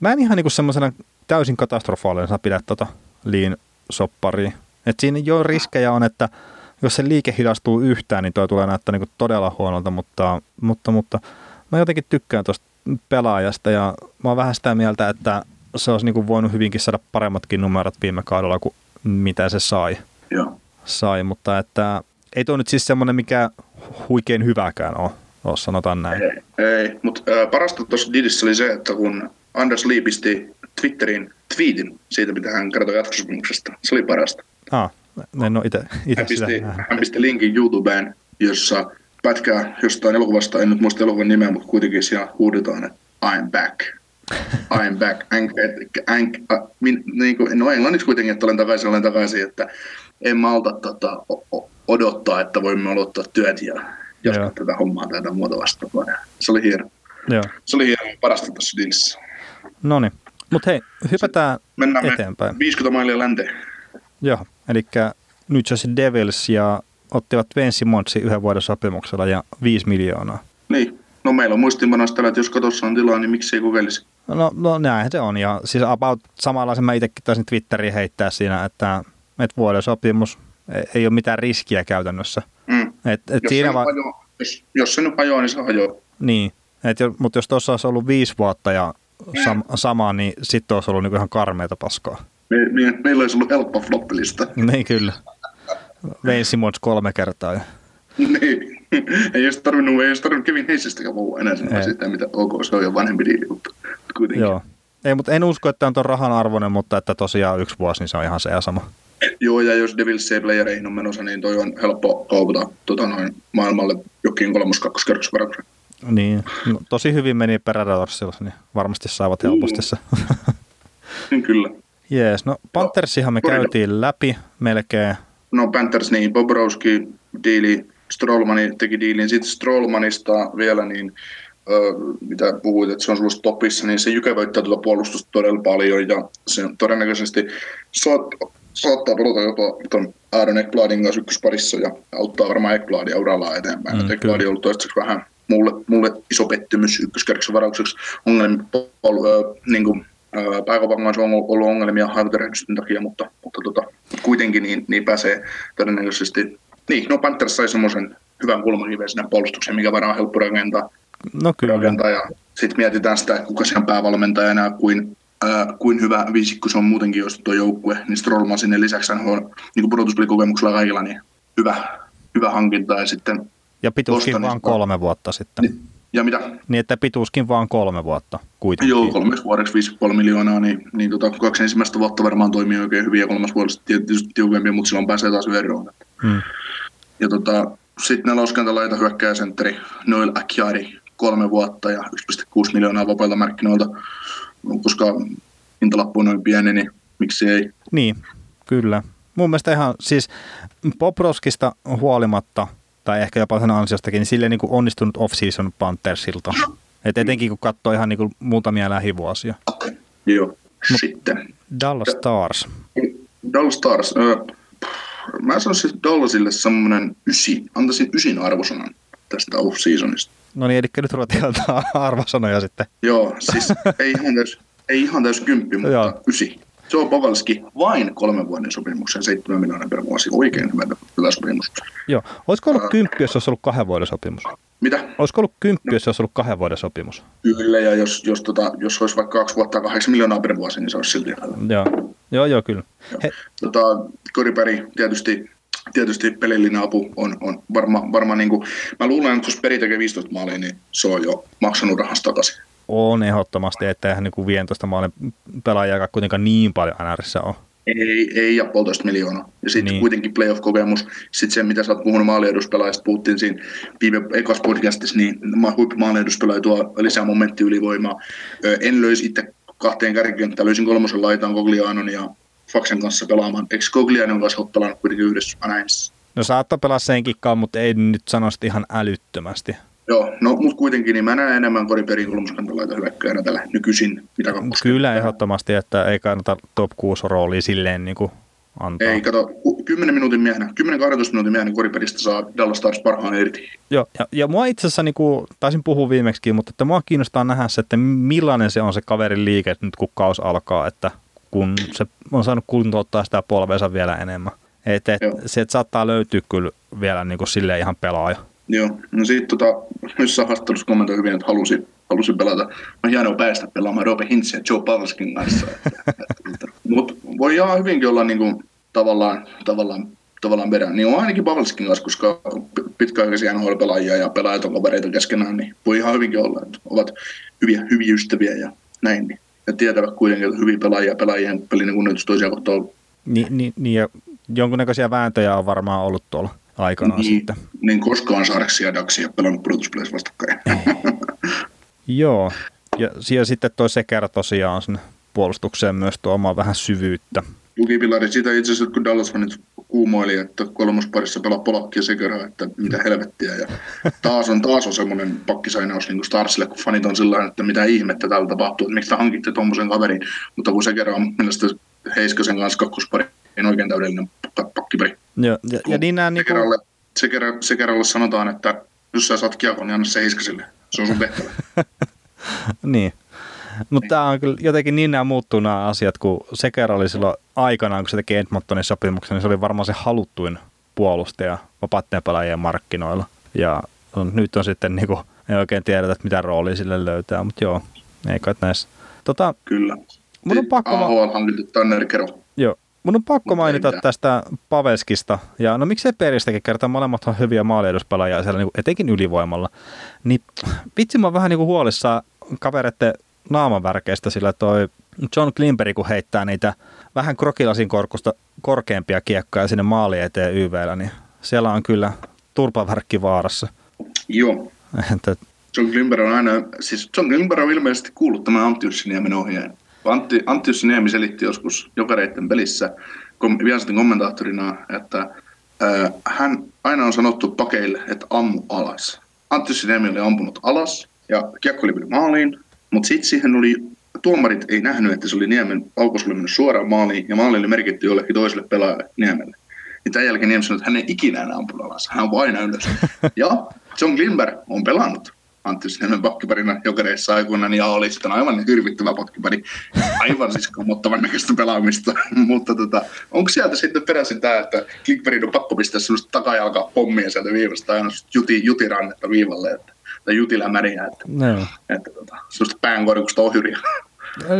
mä en ihan niinku semmoisena täysin katastrofaalisena pidä tota liin sopparia. Et siinä jo riskejä on, että jos se liike hidastuu yhtään, niin toi tulee näyttää niinku todella huonolta, mutta, mutta, mutta mä jotenkin tykkään tuosta pelaajasta ja mä oon vähän sitä mieltä, että se olisi niinku voinut hyvinkin saada paremmatkin numerot viime kaudella kuin mitä se sai. Joo. sai mutta että ei tuo nyt siis semmoinen mikä huikein hyväkään ole, ole sanotaan näin. Ei, ei. mutta äh, parasta tuossa Didissä oli se, että kun Anders Lee pisti Twitterin tweetin siitä, mitä hän kertoi jatkosopimuksesta, se oli parasta. Ah, en ole itse, itse Hän pisti, hän pisti linkin YouTubeen, jossa pätkää jostain elokuvasta, en nyt muista elokuvan nimeä, mutta kuitenkin siellä huudetaan, että I'm back. I'm back. [LAUGHS] Ank, ank, äh, min, niin kuin, no englanniksi kuitenkin, että olen takaisin, olen takaisin, että en malta tota, odottaa, että voimme aloittaa työt ja jatkaa Joo. tätä hommaa tätä muuta vastaavaa. Se oli hieno. Joo. Se oli hienoa parasta tässä diilissä. No niin. Mutta hei, hypätään Mennään me eteenpäin. 50 mailia länteen. Joo, eli New Jersey Devils ja ottivat Wayne Simonsin yhden vuoden sopimuksella ja 5 miljoonaa. Niin. No meillä on muistiinpanossa tällä, että jos katossa on tilaa, niin miksi ei kokeilisi? No, no näinhän se on. Ja siis about samanlaisen mä itsekin taisin Twitteriin heittää siinä, että, että vuoden sopimus ei, ei ole mitään riskiä käytännössä. Mm. Et, et Jos, siinä se va- hajoaa, jos, jos se nyt hajoaa, niin se hajoaa. niin, et mutta jos tuossa olisi ollut viisi vuotta ja sam, sama, niin sitten olisi ollut niinku ihan karmeita paskaa. Me, me, meillä olisi ollut helppo floppilista. [LAUGHS] Niin kyllä. Wayne Simons kolme kertaa. Ja. niin. ei olisi tarvinnut, ei olisi tarvinnut Kevin Heissistäkään puhua enää Ei. sitä, mitä ok, se on jo vanhempi diili, mutta kuitenkin. Joo. Ei, mutta en usko, että on tuon rahan arvoinen, mutta että tosiaan yksi vuosi, niin se on ihan se ja sama. Joo, ja jos Devils ei playereihin on menossa, niin toi on helppo kaupata tota noin, maailmalle jokin kolmos kakkoskerrosvarauksen. Niin, no, tosi hyvin meni Predadorsilla, niin varmasti saavat helposti se. Niin [LAUGHS] kyllä. Jees, no Panthersihan me Florida. käytiin läpi melkein. No Panthers, niin Bobrovski diili, Strollmani teki diilin. Sitten Strollmanista vielä, niin ö, mitä puhuit, että se on sulla topissa, niin se jykevöittää tuota puolustusta todella paljon ja se todennäköisesti saat, saattaa pelata jopa tuon Aaron Ekbladin kanssa ykkösparissa ja auttaa varmaan Ekbladia urallaan eteenpäin. Mm, Ekbladi on ollut toistaiseksi vähän mulle, mulle iso pettymys ykköskerroksen varaukseksi ongelmia, ö, niin kuin, pääkaupan kanssa on ollut ongelmia haivuterehdysten takia, mutta, mutta tota, kuitenkin niin, niin pääsee todennäköisesti. Niin, no Panthers sai semmoisen hyvän kulmakiven sinne puolustukseen, mikä varmaan on helppo rakentaa. No kyllä. rakentaa ja sitten mietitään sitä, että kuka siellä päävalmentajana ja kuin, ää, kuin hyvä viisikko se on muutenkin, jos tuo joukkue, niin Strollman sinne lisäksi on niin pudotuspelikokemuksella kaikilla, niin hyvä, hyvä hankinta ja sitten Ja pituuskin Bostonista. vaan kolme vuotta sitten. Niin, ja mitä? Niin, että pituuskin vaan kolme vuotta kuitenkin. Joo, kolmeksi vuodeksi 5,5 miljoonaa, niin, niin tota, kaksi ensimmäistä vuotta varmaan toimii oikein hyvin ja kolmas vuodesta tietysti tiukempi, mutta silloin pääsee taas veroon. Mm. Ja tota, sitten neloskenttä laita hyökkää sentteri Noel Akiari kolme vuotta ja 1,6 miljoonaa vapailta markkinoilta, koska hintalappu on noin pieni, niin miksi ei. Niin, kyllä. Mun mielestä ihan, siis Poproskista huolimatta, tai ehkä jopa sen ansiostakin, niin silleen niin kuin onnistunut off-season Panthersilta. Et etenkin kun katsoo ihan niin kuin muutamia lähivuosia. Joo. Sitten Dallas Stars. Dallas Stars. Ö, mä sanoisin Dallasille semmoinen ysi. Antaisin ysin arvosanan tästä off-seasonista. No niin, eli nyt ruvetaan arvosanoja sitten. Joo, siis ei ihan täys, ei ihan täys kymppi, mutta Joo. ysi. Joe Pavelski vain kolmen vuoden sopimuksen, 7 miljoonaa per vuosi. Oikein hyvä, hyvä sopimus. Joo. Olisiko ollut kymppi, jos olisi ollut kahden vuoden sopimus? Mitä? Olisiko ollut kymppi, jos olisi ollut kahden vuoden sopimus? Kyllä, ja jos, jos, tota, jos olisi vaikka kaksi vuotta kahdeksan miljoonaa per vuosi, niin se olisi silti hyvä. Joo, joo, joo kyllä. He, Tota, Koriperi tietysti, tietysti pelillinen apu on, on varmaan varma, niin kuin, mä luulen, että jos Peri tekee 15 maalia, niin se on jo maksanut rahasta takaisin. on ehdottomasti, että eihän niin 15 maalin pelaajaa kuitenkaan niin paljon NRissä ole. Ei, ei ja puolitoista miljoonaa. Ja sitten Niin. kuitenkin playoff-kokemus. Sitten se, mitä sä oot puhunut maalieduspelaajista, puhuttiin siinä viime ekassa podcastissa, niin ma- huippumaalieduspelaaja tuo lisää momenttiylivoimaa. En löysi itse kahteen kärkikenttään, löysin kolmosen laitaan Goglianon ja Faksen kanssa pelaamaan. Eikö Goglianon kanssa ole pelannut kuitenkin yhdessä Anaheimissa? No saattaa pelaa sen kikkaan, mutta ei nyt sano ihan älyttömästi. Joo, no mutta kuitenkin niin mä näen enemmän koriperin kolmoskantalaita hyökkäjänä tällä nykyisin, mitä kakkoskenttää. Kyllä ehdottomasti, että ei kannata top 6 roolia silleen niin kuin antaa. Ei, kato, ku- 10 minuutin miehenä, 10-12 minuutin miehenä koriperistä saa Dallas Stars parhaan irti. Joo, ja, ja mua itse asiassa, niin kuin, taisin puhua viimeksi, mutta että mua kiinnostaa nähdä se, että millainen se on se kaverin liike nyt kun kaus alkaa, että kun se on saanut kuntouttaa sitä polveensa vielä enemmän. Et, et, saattaa löytyä kyllä vielä niin kuin silleen ihan pelaaja. Joo, no sitten tota, yhdessä haastattelussa kommentoi hyvin, että halusi, halusi pelata. On hienoa päästä pelaamaan Robe Hintz ja Joe Pavelskin kanssa. [LAUGHS] Mutta voi ihan hyvinkin olla niinku, tavallaan, tavallaan, tavallaan perään. Niin on ainakin Pavelskin kanssa, koska pitkäaikaisia NHL-pelaajia ja pelaajat on kavereita keskenään, niin voi ihan hyvinkin olla, että ovat hyviä, hyviä ystäviä ja näin. Niin. Ja tietävät kuitenkin, hyviä pelaajia pelaajien pelinen kunnioitus toisia kohtaan on Ni, ni, niin, ja jonkunnäköisiä vääntöjä on varmaan ollut tuolla aikanaan niin, sitten. niin koskaan Sarksia ja Daxia pelannut pudotuspeleissä vastakkain. [LAUGHS] Joo, ja, ja sitten toi Seker tosiaan sinne puolustukseen myös tuomaan vähän syvyyttä. tukipilari. Siitä itse asiassa, kun Dallas fanit kuumoili, että kolmosparissa pelaa Polakki ja Sekera, että mitä helvettiä. Ja taas on, taas on semmoinen pakkisainaus niin kuin Starsille, kun fanit on sillä että mitä ihmettä täällä tapahtuu, että miksi te hankitte tuommoisen kaverin. Mutta kun Sekera on mielestäni Heiskasen kanssa kakkospari, niin oikein täydellinen pakkipari. Ja, ja, ja niin nämä niinku... Sekeralle, Sekera, Sekeralle sanotaan, että jos sä saat kiekon, niin anna se Heiskaselle. Se on sun [LAUGHS] tehtävä. niin. Mutta tämä on kyllä jotenkin niin nämä muuttuu nämä asiat, kun Sekera oli silloin aikanaan, kun se teki Edmontonin sopimuksen, niin se oli varmaan se haluttuin puolustaja vapaatteen pelaajien markkinoilla. Ja nyt on sitten niin kuin, ei oikein tiedetä, että mitä roolia sille löytää, mutta joo, ei kai näissä. Tota, Kyllä. Mun on pakko... AHL hankittu Tanner Joo. Mun on pakko mainita tästä Pavelskista, ja no miksei Peristäkin kertaa, molemmat on hyviä maalieduspelaajia siellä niin etenkin ylivoimalla. Niin vitsi mä oon vähän niin kuin huolissaan kavereiden naamanvärkeistä, sillä toi John Klimperi, kun heittää niitä vähän krokilasin korkusta korkeampia kiekkoja sinne maali eteen YVllä, niin siellä on kyllä turpavärkki vaarassa. Joo. [LAUGHS] Että... John Klimper on aina, siis John Klimper on ilmeisesti kuullut tämän Antti ohjeen. Antti, Antti Jussiniemi selitti joskus jokareitten pelissä kom, Viasatin kommentaattorina, että äh, hän aina on sanottu pakeille, että ammu alas. Antti Jussiniemi oli ampunut alas ja kiekko oli maaliin, mutta sitten siihen oli, tuomarit ei nähnyt, että se oli Niemen aukos oli mennyt suoraan maaliin, ja maali oli merkitty jollekin toiselle pelaajalle Niemelle. Niin tämän jälkeen Niemen sanoi, että hän ei ikinä enää ampunut alas, hän on vain ylös. [LAUGHS] ja John Glimber on pelannut Antti Niemen pakkiparina jokereissa aikoinaan ja oli sitten aivan hirvittävä pakkipari. Aivan siis kammottavan näköistä pelaamista. [LAUGHS] Mutta tota, onko sieltä sitten peräisin tämä, että Klickberin on pakko pistää sellaista takajalkaa pommia sieltä viivasta aina juti, jutirannetta viivalle, että tai jutilämäriä, että, no. että tota, semmoista päänkorkusta ohjuria.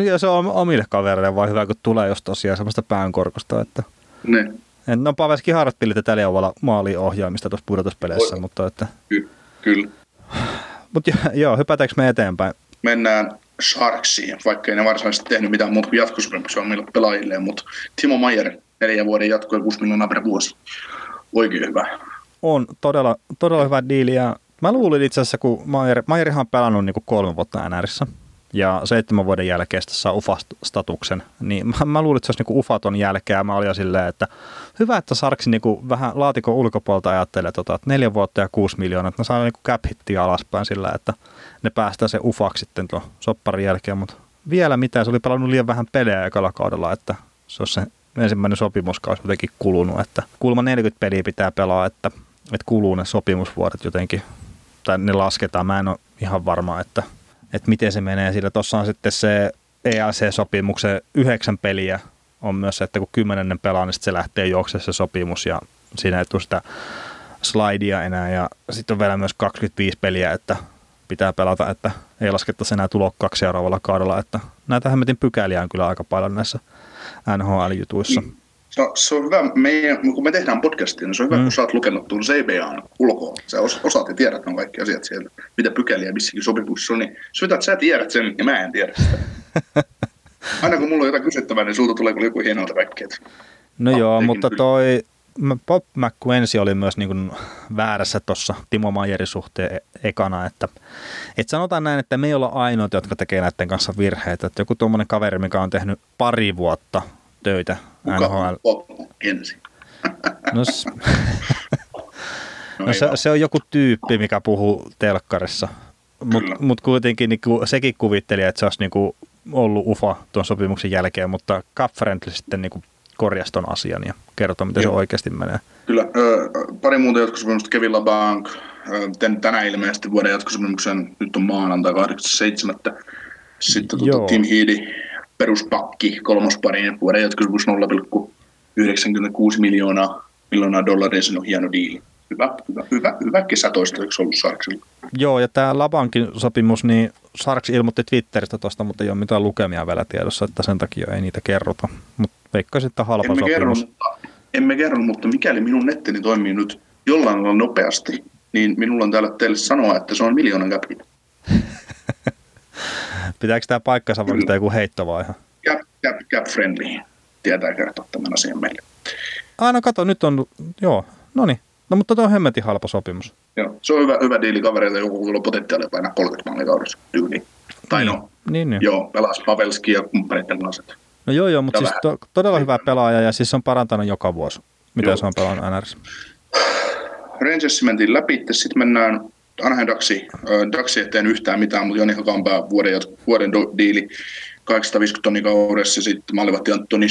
Ja se on omille kavereille vaan hyvä, kun tulee jos tosiaan semmoista päänkorkusta, että... Ne. No Paveskin harjoitteli tätä Leovalla maaliohjaamista tuossa pudotuspeleissä, Oi. mutta että... Ky- kyllä. Mutta joo, hypätäänkö me eteenpäin? Mennään Sharksiin, vaikka ei ne varsinaisesti tehnyt mitään muuta kuin jatkosopimuksia omille pelaajille, mutta Timo Maier, neljän vuoden jatko ja 6 miljoonaa per vuosi. Oikein hyvä. On todella, todella hyvä diili ja Mä luulin itse asiassa, kun Maier, Maierihan on pelannut niin kuin kolme vuotta NRissä ja seitsemän vuoden jälkeen saa UFA-statuksen, niin mä, mä luulin, että se olisi niin UFAton jälkeen. Mä olin silleen, että hyvä, että Sarksi niin vähän laatikon ulkopuolta ajattelee, tota, että neljä vuotta ja kuusi miljoonaa, että ne saa niin cap alaspäin sillä, että ne päästään se UFAksi sitten tuon sopparin jälkeen, mutta vielä mitään, se oli pelannut liian vähän pelejä ekalla kaudella, että se olisi se ensimmäinen sopimuskausi jotenkin kulunut, että kulma 40 peliä pitää pelaa, että, että kuluu ne sopimusvuodet jotenkin tai ne lasketaan. Mä en ole ihan varma, että, että miten se menee. Sillä tuossa on sitten se EAC-sopimuksen yhdeksän peliä on myös se, että kun kymmenennen pelaa, niin se lähtee juoksemaan se sopimus ja siinä ei tule sitä slidea enää. Ja sitten on vielä myös 25 peliä, että pitää pelata, että ei laskettaisi enää tulokkaksi seuraavalla kaudella. Että näitä hämmetin pykäliä on kyllä aika paljon näissä NHL-jutuissa. Niin No, se on hyvä, meidän, kun me tehdään podcastia, niin se on hyvä, mm. kun sä oot lukenut tuon CBAn ulkoa. Sä osaat ja tiedät on kaikki asiat siellä, mitä pykäliä missäkin sopimuksessa on. Niin se että sä tiedät sen ja mä en tiedä sitä. [LAUGHS] Aina kun mulla on jotain kysyttävää, niin sulta tulee joku hienoa väkkiä. No ah, joo, mutta toi Bob McQuensi oli myös niin kuin väärässä tuossa Timo Majerin suhteen e- ekana, että, että sanotaan näin, että me ei olla ainoat, jotka tekee näiden kanssa virheitä. Että joku tuommoinen kaveri, mikä on tehnyt pari vuotta töitä Kuka NHL. [LAUGHS] No, no, [LAUGHS] no se, se on joku tyyppi, mikä puhuu telkkarissa. Mutta mut kuitenkin niin kuin, sekin kuvitteli, että se olisi niin kuin, ollut UFA tuon sopimuksen jälkeen, mutta Cap Friendly sitten niin korjasi ton asian ja kertoi, miten Joo. se oikeasti menee. Kyllä. Ö, pari muuta jatkosopimusta. Kevin LaBanc, tänään ilmeisesti vuoden jatkosopimuksen, nyt on maanantai 8.7. Sitten tuota, Tim Heedy, peruspakki kolmospariin vuoden jatkosopimus 0,96 miljoonaa, miljoonaa dollaria, se on hieno diili. Hyvä, hyvä, hyvä, hyvä kesä toistaiseksi ollut Sarksilla. Joo, ja tämä Labankin sopimus, niin Sarks ilmoitti Twitteristä tuosta, mutta ei ole mitään lukemia vielä tiedossa, että sen takia ei niitä kerrota. Mutta veikkaisin, että halpa emme sopimus. Kerro, mutta, emme kerro, mutta mikäli minun nettini toimii nyt jollain lailla nopeasti, niin minulla on täällä teille sanoa, että se on miljoonan käpin. [LAUGHS] Pitääkö tämä paikkansa vai sitä joku heitto vai ihan? Cap, cap, cap friendly tietää kertoa tämän asian meille. Ah, no kato, nyt on, joo, no niin. No mutta tuo on hemmetin halpa sopimus. Joo, se on hyvä, hyvä diili kavereille, joku on potentiaalia painaa 30 maalia kaudessa tyyliin. Tai niin, no, niin, niin. joo, pelas Pavelski ja kumppaneiden kanssa. No joo, joo, mutta siis to, todella hyvä pelaaja ja siis on parantanut joka vuosi mitä Joo. se on pelannut NRS? Rangersi mentiin läpi, sitten mennään Anaheim Daxi. Daxi ei tehnyt yhtään mitään, mutta Joni Hakanpää vuoden, vuoden diili 850 tonnia kaudessa. Sitten maalivahti Antoni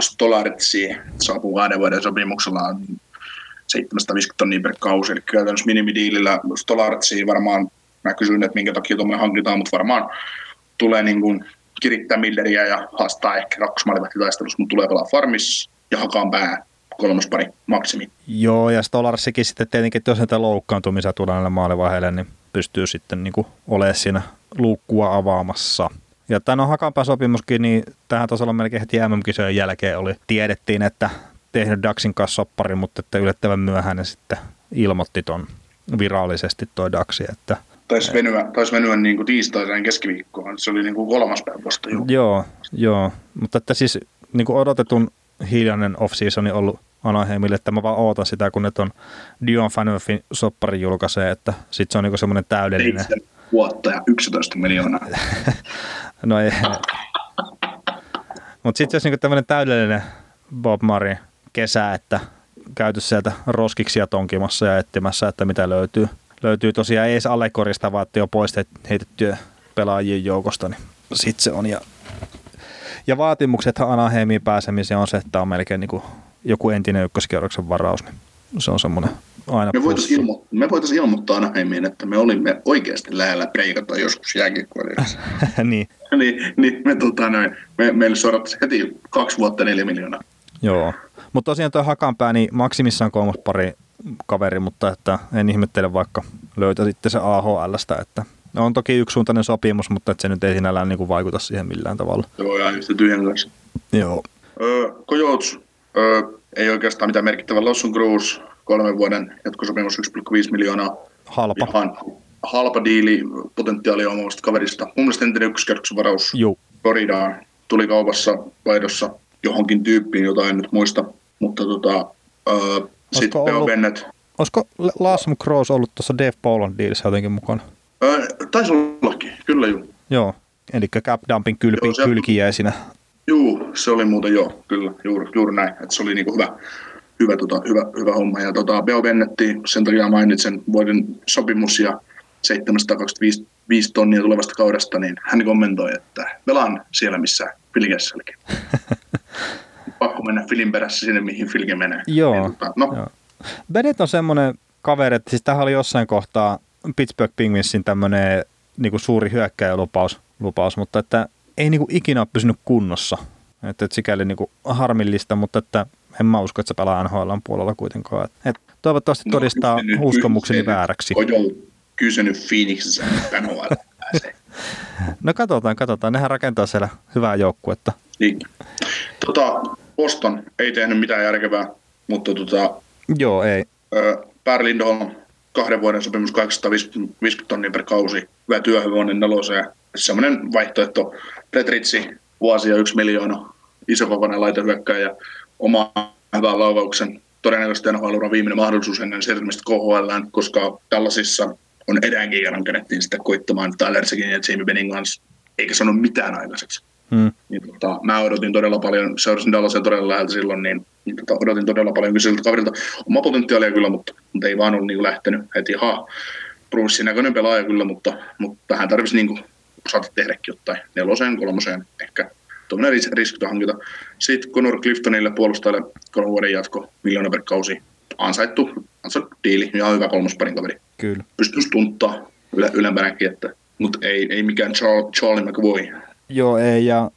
Stolartsi saapuu kahden vuoden sopimuksella 750 tonnia per kausi. Eli käytännössä minimidiilillä Stolartsi varmaan, mä kysyn, että minkä takia tuommoinen hankitaan, mutta varmaan tulee niin kuin kirittää Milleriä ja haastaa ehkä kakkosmaalivahtitaistelussa, mutta tulee pelaa Farmis ja hakaan pää kolmospari maksimi. Joo, ja Stolarsikin sitten tietenkin, että jos näitä loukkaantumisia tulee näille maalivaiheille, niin pystyy sitten niin kuin olemaan siinä luukkua avaamassa. Ja tämä on hakanpää sopimuskin, niin tähän tasolla melkein heti MM-kisojen jälkeen oli. Tiedettiin, että tehnyt Daxin kanssa soppari, mutta että yllättävän myöhään ne sitten ilmoitti ton virallisesti toi Daxi, että Taisi venyä, taisi venyä niin kuin tiistaiseen keskiviikkoon. Se oli niin kuin kolmas päivä vasta. Joo, joo, joo. mutta että siis niin kuin odotetun hiljainen off-seasoni ollut Anaheimille, että mä vaan ootan sitä, kun ne on Dion Fanöfin soppari julkaisee, että sit se on niinku semmoinen täydellinen. 7 vuotta ja 11 miljoonaa. [LAUGHS] no ei. Mutta sitten jos niinku tämmöinen täydellinen Bob Murray kesä, että käyty sieltä roskiksia tonkimassa ja etsimässä, että mitä löytyy. Löytyy tosiaan ei edes allekorista, vaan jo pois heitettyä pelaajien joukosta, niin sitten se on. Ja ja vaatimukset Anaheimiin pääsemiseen on se, että on melkein niin kuin joku entinen ykköskierroksen varaus. Niin se on semmoinen aina Me voitaisiin ilmo- me voitais ilmoittaa Anaheimiin, että me olimme oikeasti lähellä preikata joskus jääkiekkoilijoissa. [LAUGHS] niin. niin, niin me, tota, noin, me, meille suorattaisiin heti kaksi vuotta neljä miljoonaa. Joo, mutta tosiaan tuo Hakanpää, niin maksimissaan kolmas pari kaveri, mutta että en ihmettele vaikka löytäisitte se AHLstä, että on toki yksisuuntainen sopimus, mutta että se nyt ei sinällään niin kuin vaikuta siihen millään tavalla. Joo, ja yhtä tyhjän kanssa. Joo. Öö, Coyotes, öö, ei oikeastaan mitään merkittävää. Lawson Cruz, kolmen vuoden jatkosopimus 1,5 miljoonaa. Halpa. Ihan halpa diili potentiaalia omasta kaverista. Mun mielestä entinen ykköskerroksen. Floridaan tuli kaupassa vaihdossa johonkin tyyppiin, jota en nyt muista. Mutta tota, öö, sitten Peo Bennett. Olisiko Lasm Cross ollut tuossa Dave Poland diilissä jotenkin mukana? Öö, taisi ollakin, kyllä joo. Joo, eli cap dumping kylpi, joo, se, kylki Joo, se oli muuten joo, kyllä, juuri, juuri näin. Että se oli niinku hyvä, hyvä, tota, hyvä, hyvä homma. Ja tota, Beo Bennetti, sen takia mainitsen vuoden sopimus ja 725 tonnia tulevasta kaudesta, niin hän kommentoi, että velan siellä, missä Filgesselläkin. [LAUGHS] Pakko mennä Filin perässä sinne, mihin Filge menee. Joo. Niin, tota, no. joo. Bennett on semmoinen kaveri, että siis tähän oli jossain kohtaa Pittsburgh Penguinsin tämmöinen niin suuri hyökkäjälupaus, lupaus, mutta että ei niin kuin ikinä ole pysynyt kunnossa. Että, että sikäli niin kuin harmillista, mutta että en mä usko, että se pelaa NHL puolella kuitenkaan. Että, että toivottavasti no, todistaa kysynyt, uskomukseni kysynyt, vääräksi. Ojo kysynyt Phoenixissa NHL [LAUGHS] No katsotaan, katsotaan. Nehän rakentaa siellä hyvää joukkuetta. Niin. Tota, Boston ei tehnyt mitään järkevää, mutta tota, Joo, ei. Per Lindholm kahden vuoden sopimus 850 tonnia per kausi, hyvä työhyvonen neloseen. Semmoinen vaihtoehto, Petritsi, vuosi ja yksi miljoona, isokokoinen laitehyökkäjä, oma hyvän laukauksen, todennäköisesti nhl viimeinen mahdollisuus ennen siirtymistä KHL, koska tällaisissa on eräänkin kerran kenettiin sitä koittamaan Tyler Sekin ja Jamie Benning kanssa, eikä sano mitään aikaiseksi. Hmm. Niin, tota, mä odotin todella paljon, seurasin Dallasia todella läheltä silloin, niin, niin tota, odotin todella paljon kyseiseltä kaverilta. Oma potentiaalia kyllä, mutta, mutta ei vaan ollut niin lähtenyt heti. Ha, Brucein näköinen pelaaja kyllä, mutta, mutta vähän tarvitsisi niin osata tehdäkin jotain neloseen, kolmoseen ehkä. Tuommoinen riskitön hankita. Sitten Conor Cliftonille puolustajalle kolmen vuoden jatko, miljoona per kausi. Ansaittu, ansaittu diili, ihan hyvä kolmosparin kaveri. Kyllä. Pystyisi tunttaa yle, ylempänäkin, että, mutta ei, ei mikään Charlie, Charlie McVoy Joo, ei. Ja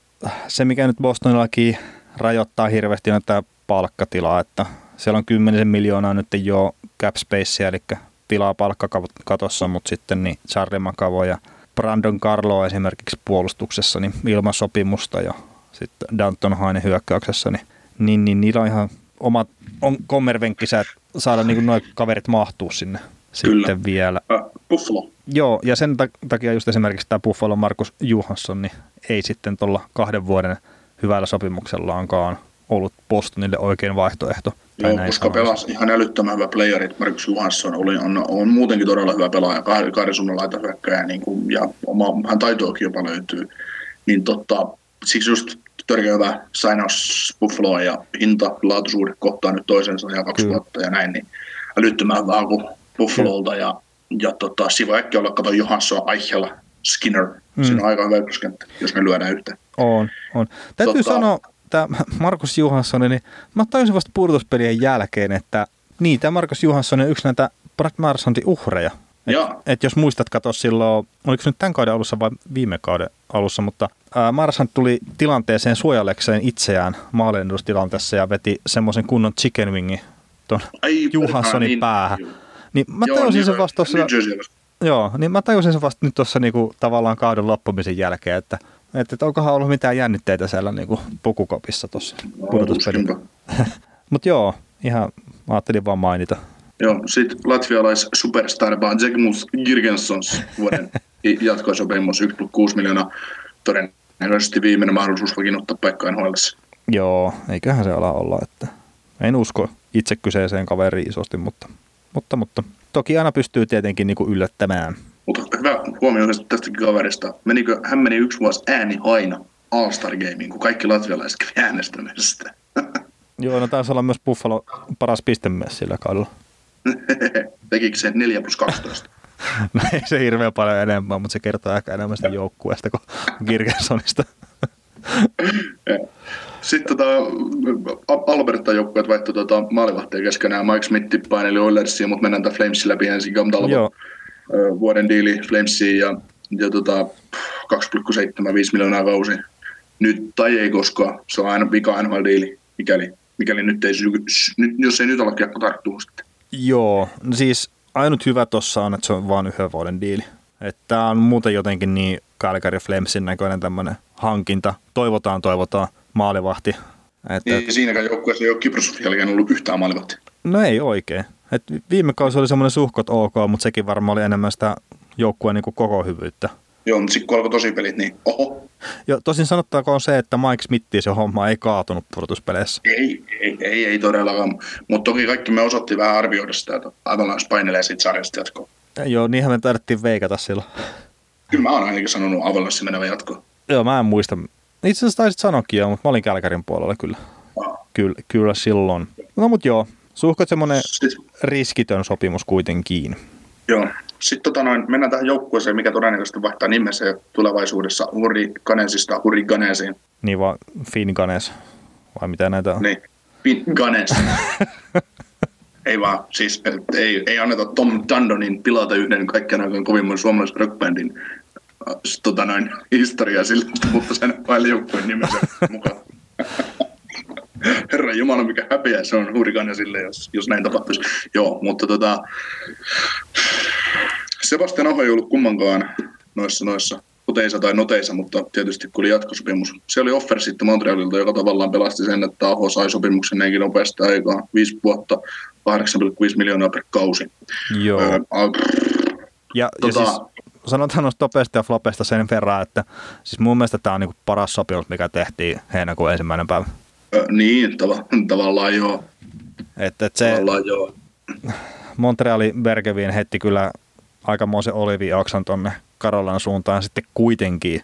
se, mikä nyt Bostonillakin rajoittaa hirveästi, on tämä palkkatilaa, että siellä on 10 miljoonaa nyt jo cap space, eli tilaa palkkakatossa, mutta sitten niin Charlie Macavo ja Brandon Carlo esimerkiksi puolustuksessa niin ilman sopimusta ja sitten Danton Haine hyökkäyksessä, niin, niin, niin niillä on ihan omat on kommervenkkisä, että saada niin noin kaverit mahtuu sinne Kyllä. sitten vielä. Äh, Buffalo. Joo, ja sen takia just esimerkiksi tämä Buffalo Markus Johansson niin ei sitten tuolla kahden vuoden hyvällä sopimuksellaankaan ollut Bostonille oikein vaihtoehto. Joo, koska pelasi ihan älyttömän hyvä playeri. Markus Johansson oli, on, on, muutenkin todella hyvä pelaaja, kahden, suunnan laitahyökkäjä, niin kuin, ja oma, hän taitoakin jopa löytyy. Niin totta, siksi just törkeä hyvä sainaus Buffaloa ja hinta, laatuisuudet kohtaa nyt toisensa ja kaksi Kyllä. vuotta ja näin, niin älyttömän hyvä kuin Buffalolta ja, ja tota, Siva äkki olla, kato Johansson, Eichel, Skinner. Mm. Siinä on aika hyvä ykköskenttä, jos me lyödään yhteen. On, on. Täytyy Tota- sanoa, tämä Markus Johansson, niin mä tajusin vasta pudotuspelien jälkeen, että niin, tämä Markus Johansson on yksi näitä Brad Marsontin uhreja. Et, Joo. et jos muistat, katso silloin, oliko se nyt tämän kauden alussa vai viime kauden alussa, mutta ää, Marsant tuli tilanteeseen suojallekseen itseään maalennustilanteessa ja veti semmoisen kunnon chicken wingin tuon Johanssonin niin, päähän. joo. Niin mä Joo, tajusin niin, sen vasta tuossa, joo, niin mä tajusin sen vasta nyt tuossa niinku, tavallaan kauden loppumisen jälkeen, että, että, että onkohan ollut mitään jännitteitä siellä niinku pukukopissa tuossa pudotuspelin. tuskinpa. [LAUGHS] Mutta joo, ihan mä ajattelin vaan mainita. Joo, sitten latvialais superstar vaan Zegmus Girgensons vuoden [LAUGHS] jatkosopimus 1,6 miljoonaa. Todennäköisesti viimeinen mahdollisuus vakiinnuttaa paikkaa nhl Joo, eiköhän se ala olla, että en usko itse kyseiseen kaveriin isosti, mutta, mutta, mutta toki aina pystyy tietenkin niinku yllättämään. Mutta hyvä huomio tästäkin kaverista. Menikö, hän meni yksi vuosi ääni aina All-Star Gameen, kun kaikki latvialaiset kävi äänestämässä. [LAUGHS] Joo, no taisi olla myös Buffalo paras pistemies sillä kaudella. [LAUGHS] Tekikö se 4 plus 12? [LAUGHS] No ei se hirveän paljon enemmän, mutta se kertoo ehkä enemmän sitä joukkueesta kuin Girgensonista. Sitten tota, Alberta joukkueet vaihtoi tota, maalivahteen keskenään. Mike Smith paineli Oilersiin, mutta mennään tämän Flamesin läpi ensin. Gam Talbot, Joo, vuoden diili Flamesiin ja, ja tota, 2,75 miljoonaa kausi. Nyt tai ei koskaan. Se on aina vika NHL-diili, mikäli, mikäli nyt ei, nyt, jos ei nyt olla kiekko tarttuu sitten. joo. No siis ainut hyvä tossa on, että se on vain yhden vuoden diili. Että tää on muuten jotenkin niin Calgary Flamesin näköinen tämmöinen hankinta. Toivotaan, toivotaan maalivahti. Että, Niin, siinäkään joukkueessa ei ole Kyprosovin jälkeen ollut yhtään maalivahtia. No ei oikein. Et viime kausi oli semmoinen suhkot ok, mutta sekin varmaan oli enemmän sitä joukkueen niin koko hyvyyttä. Joo, mutta sitten kun alkoi tosi pelit, niin oho, Jo, tosin sanottakoon se, että Mike Smithiin se homma ei kaatunut pudotuspeleissä. ei, ei, ei, ei todellakaan. Mutta toki kaikki me osattiin vähän arvioida sitä, että Avalanche painelee siitä sarjasta jatkoon. Joo, niinhän me taidettiin veikata silloin. Kyllä mä oon ainakin sanonut Avalanche menevä jatkoon. Joo, mä en muista. Itse asiassa taisit sanoakin jo, mutta mä olin Kälkärin puolella kyllä. Kyllä, kyllä silloin. No mut joo, suhkot semmoinen riskitön sopimus kuitenkin. joo. Sitten tota noin, mennään tähän joukkueeseen, mikä todennäköisesti vaihtaa nimensä ja tulevaisuudessa Huri Ganesista Huri Ganesiin. Niin vaan Finn Ganes, vai mitä näitä on? Niin, Pin Ganes. ei vaan, siis et ei, ei anneta Tom Dundonin pilata yhden kaikkien aikojen kovimman suomalaisen rockbandin tota noin, historiaa sillä, että mutta sen vaille joukkueen nimensä mukaan. Herra Jumala, mikä häpeä se on Hurrikanesille, jos, jos näin tapahtuisi. Joo, mutta tota, Sebastian Aho ei ollut kummankaan noissa, noissa koteissa tai noteissa, mutta tietysti kun oli jatkosopimus. Se oli offer sitten Montrealilta, joka tavallaan pelasti sen, että Aho sai sopimuksen näinkin nopeasti aikaa. Viisi vuotta, 8,5 miljoonaa per kausi. Joo. Öö, Ja, Tota- ja siis sanotaan noista topeista ja flopesta sen verran, että siis mun mielestä tämä on niinku paras sopimus, mikä tehtiin heinäkuun ensimmäinen päivä. ö, niin, tava, tavallaan joo. Että et se Tavallaan joo. Montreali Bergevin heitti kyllä aikamoisen oliviaksan tonne Karolan suuntaan sitten kuitenkin,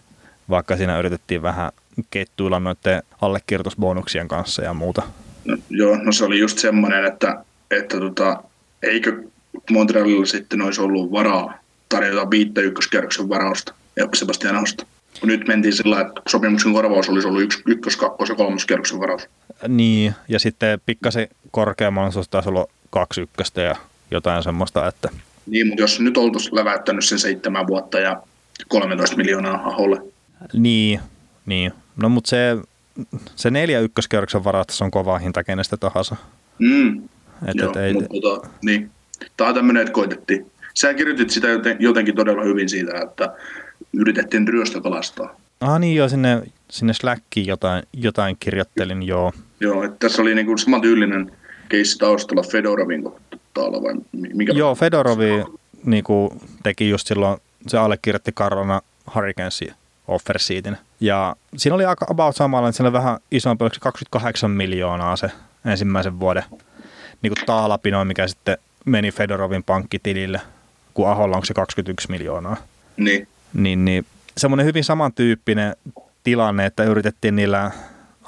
vaikka siinä yritettiin vähän kettuilla noiden allekirjoitusbonuksien kanssa ja muuta. No, joo, no se oli just semmoinen, että, että tota, eikö Montrealilla sitten olisi ollut varaa tarjota viittä ykköskierroksen varausta ja Sebastian Ahosta. Nyt mentiin sillä, että sopimuksen korvaus olisi ollut yksi, ykkös, kakkos ja kolmoskierroksen varaus. Niin, ja sitten pikkasen korkeammalla se taisi olla kaksi ykköstä ja jotain semmoista, että Niin, mutta jos nyt oltaisiin läväyttänyt sen seitsemän vuotta ja 13 miljoonaa Aholle. niin, niin. No mutta se, se neljä ykköskierroksen varausta on kova hinta kenestä tahansa. Mm, Et, joo, et ei, mutta tota, niin. Tämä on tämmöinen, että koitettiin. Sä kirjoitit sitä joten, jotenkin todella hyvin siitä, että yritettiin ryöstökalastaa. ah niin joo, sinne, sinne Slackiin jotain, jotain kirjoittelin, joo. Joo, että tässä oli niinku sama tyylinen keissi taustalla Fedorovin kohtaalla vai mi- mikä? Joo, Fedorovi niinku, teki just silloin, se allekirjoitti Carolina Hurricanesin offer sheetin. Ja siinä oli aika about samalla, että siellä vähän isompi, oliko se 28 miljoonaa se ensimmäisen vuoden niin kuin taalapino, mikä sitten meni Fedorovin pankkitilille, kun Aholla onko se 21 miljoonaa. Niin, Niin, niin semmoinen hyvin samantyyppinen tilanne, että yritettiin niillä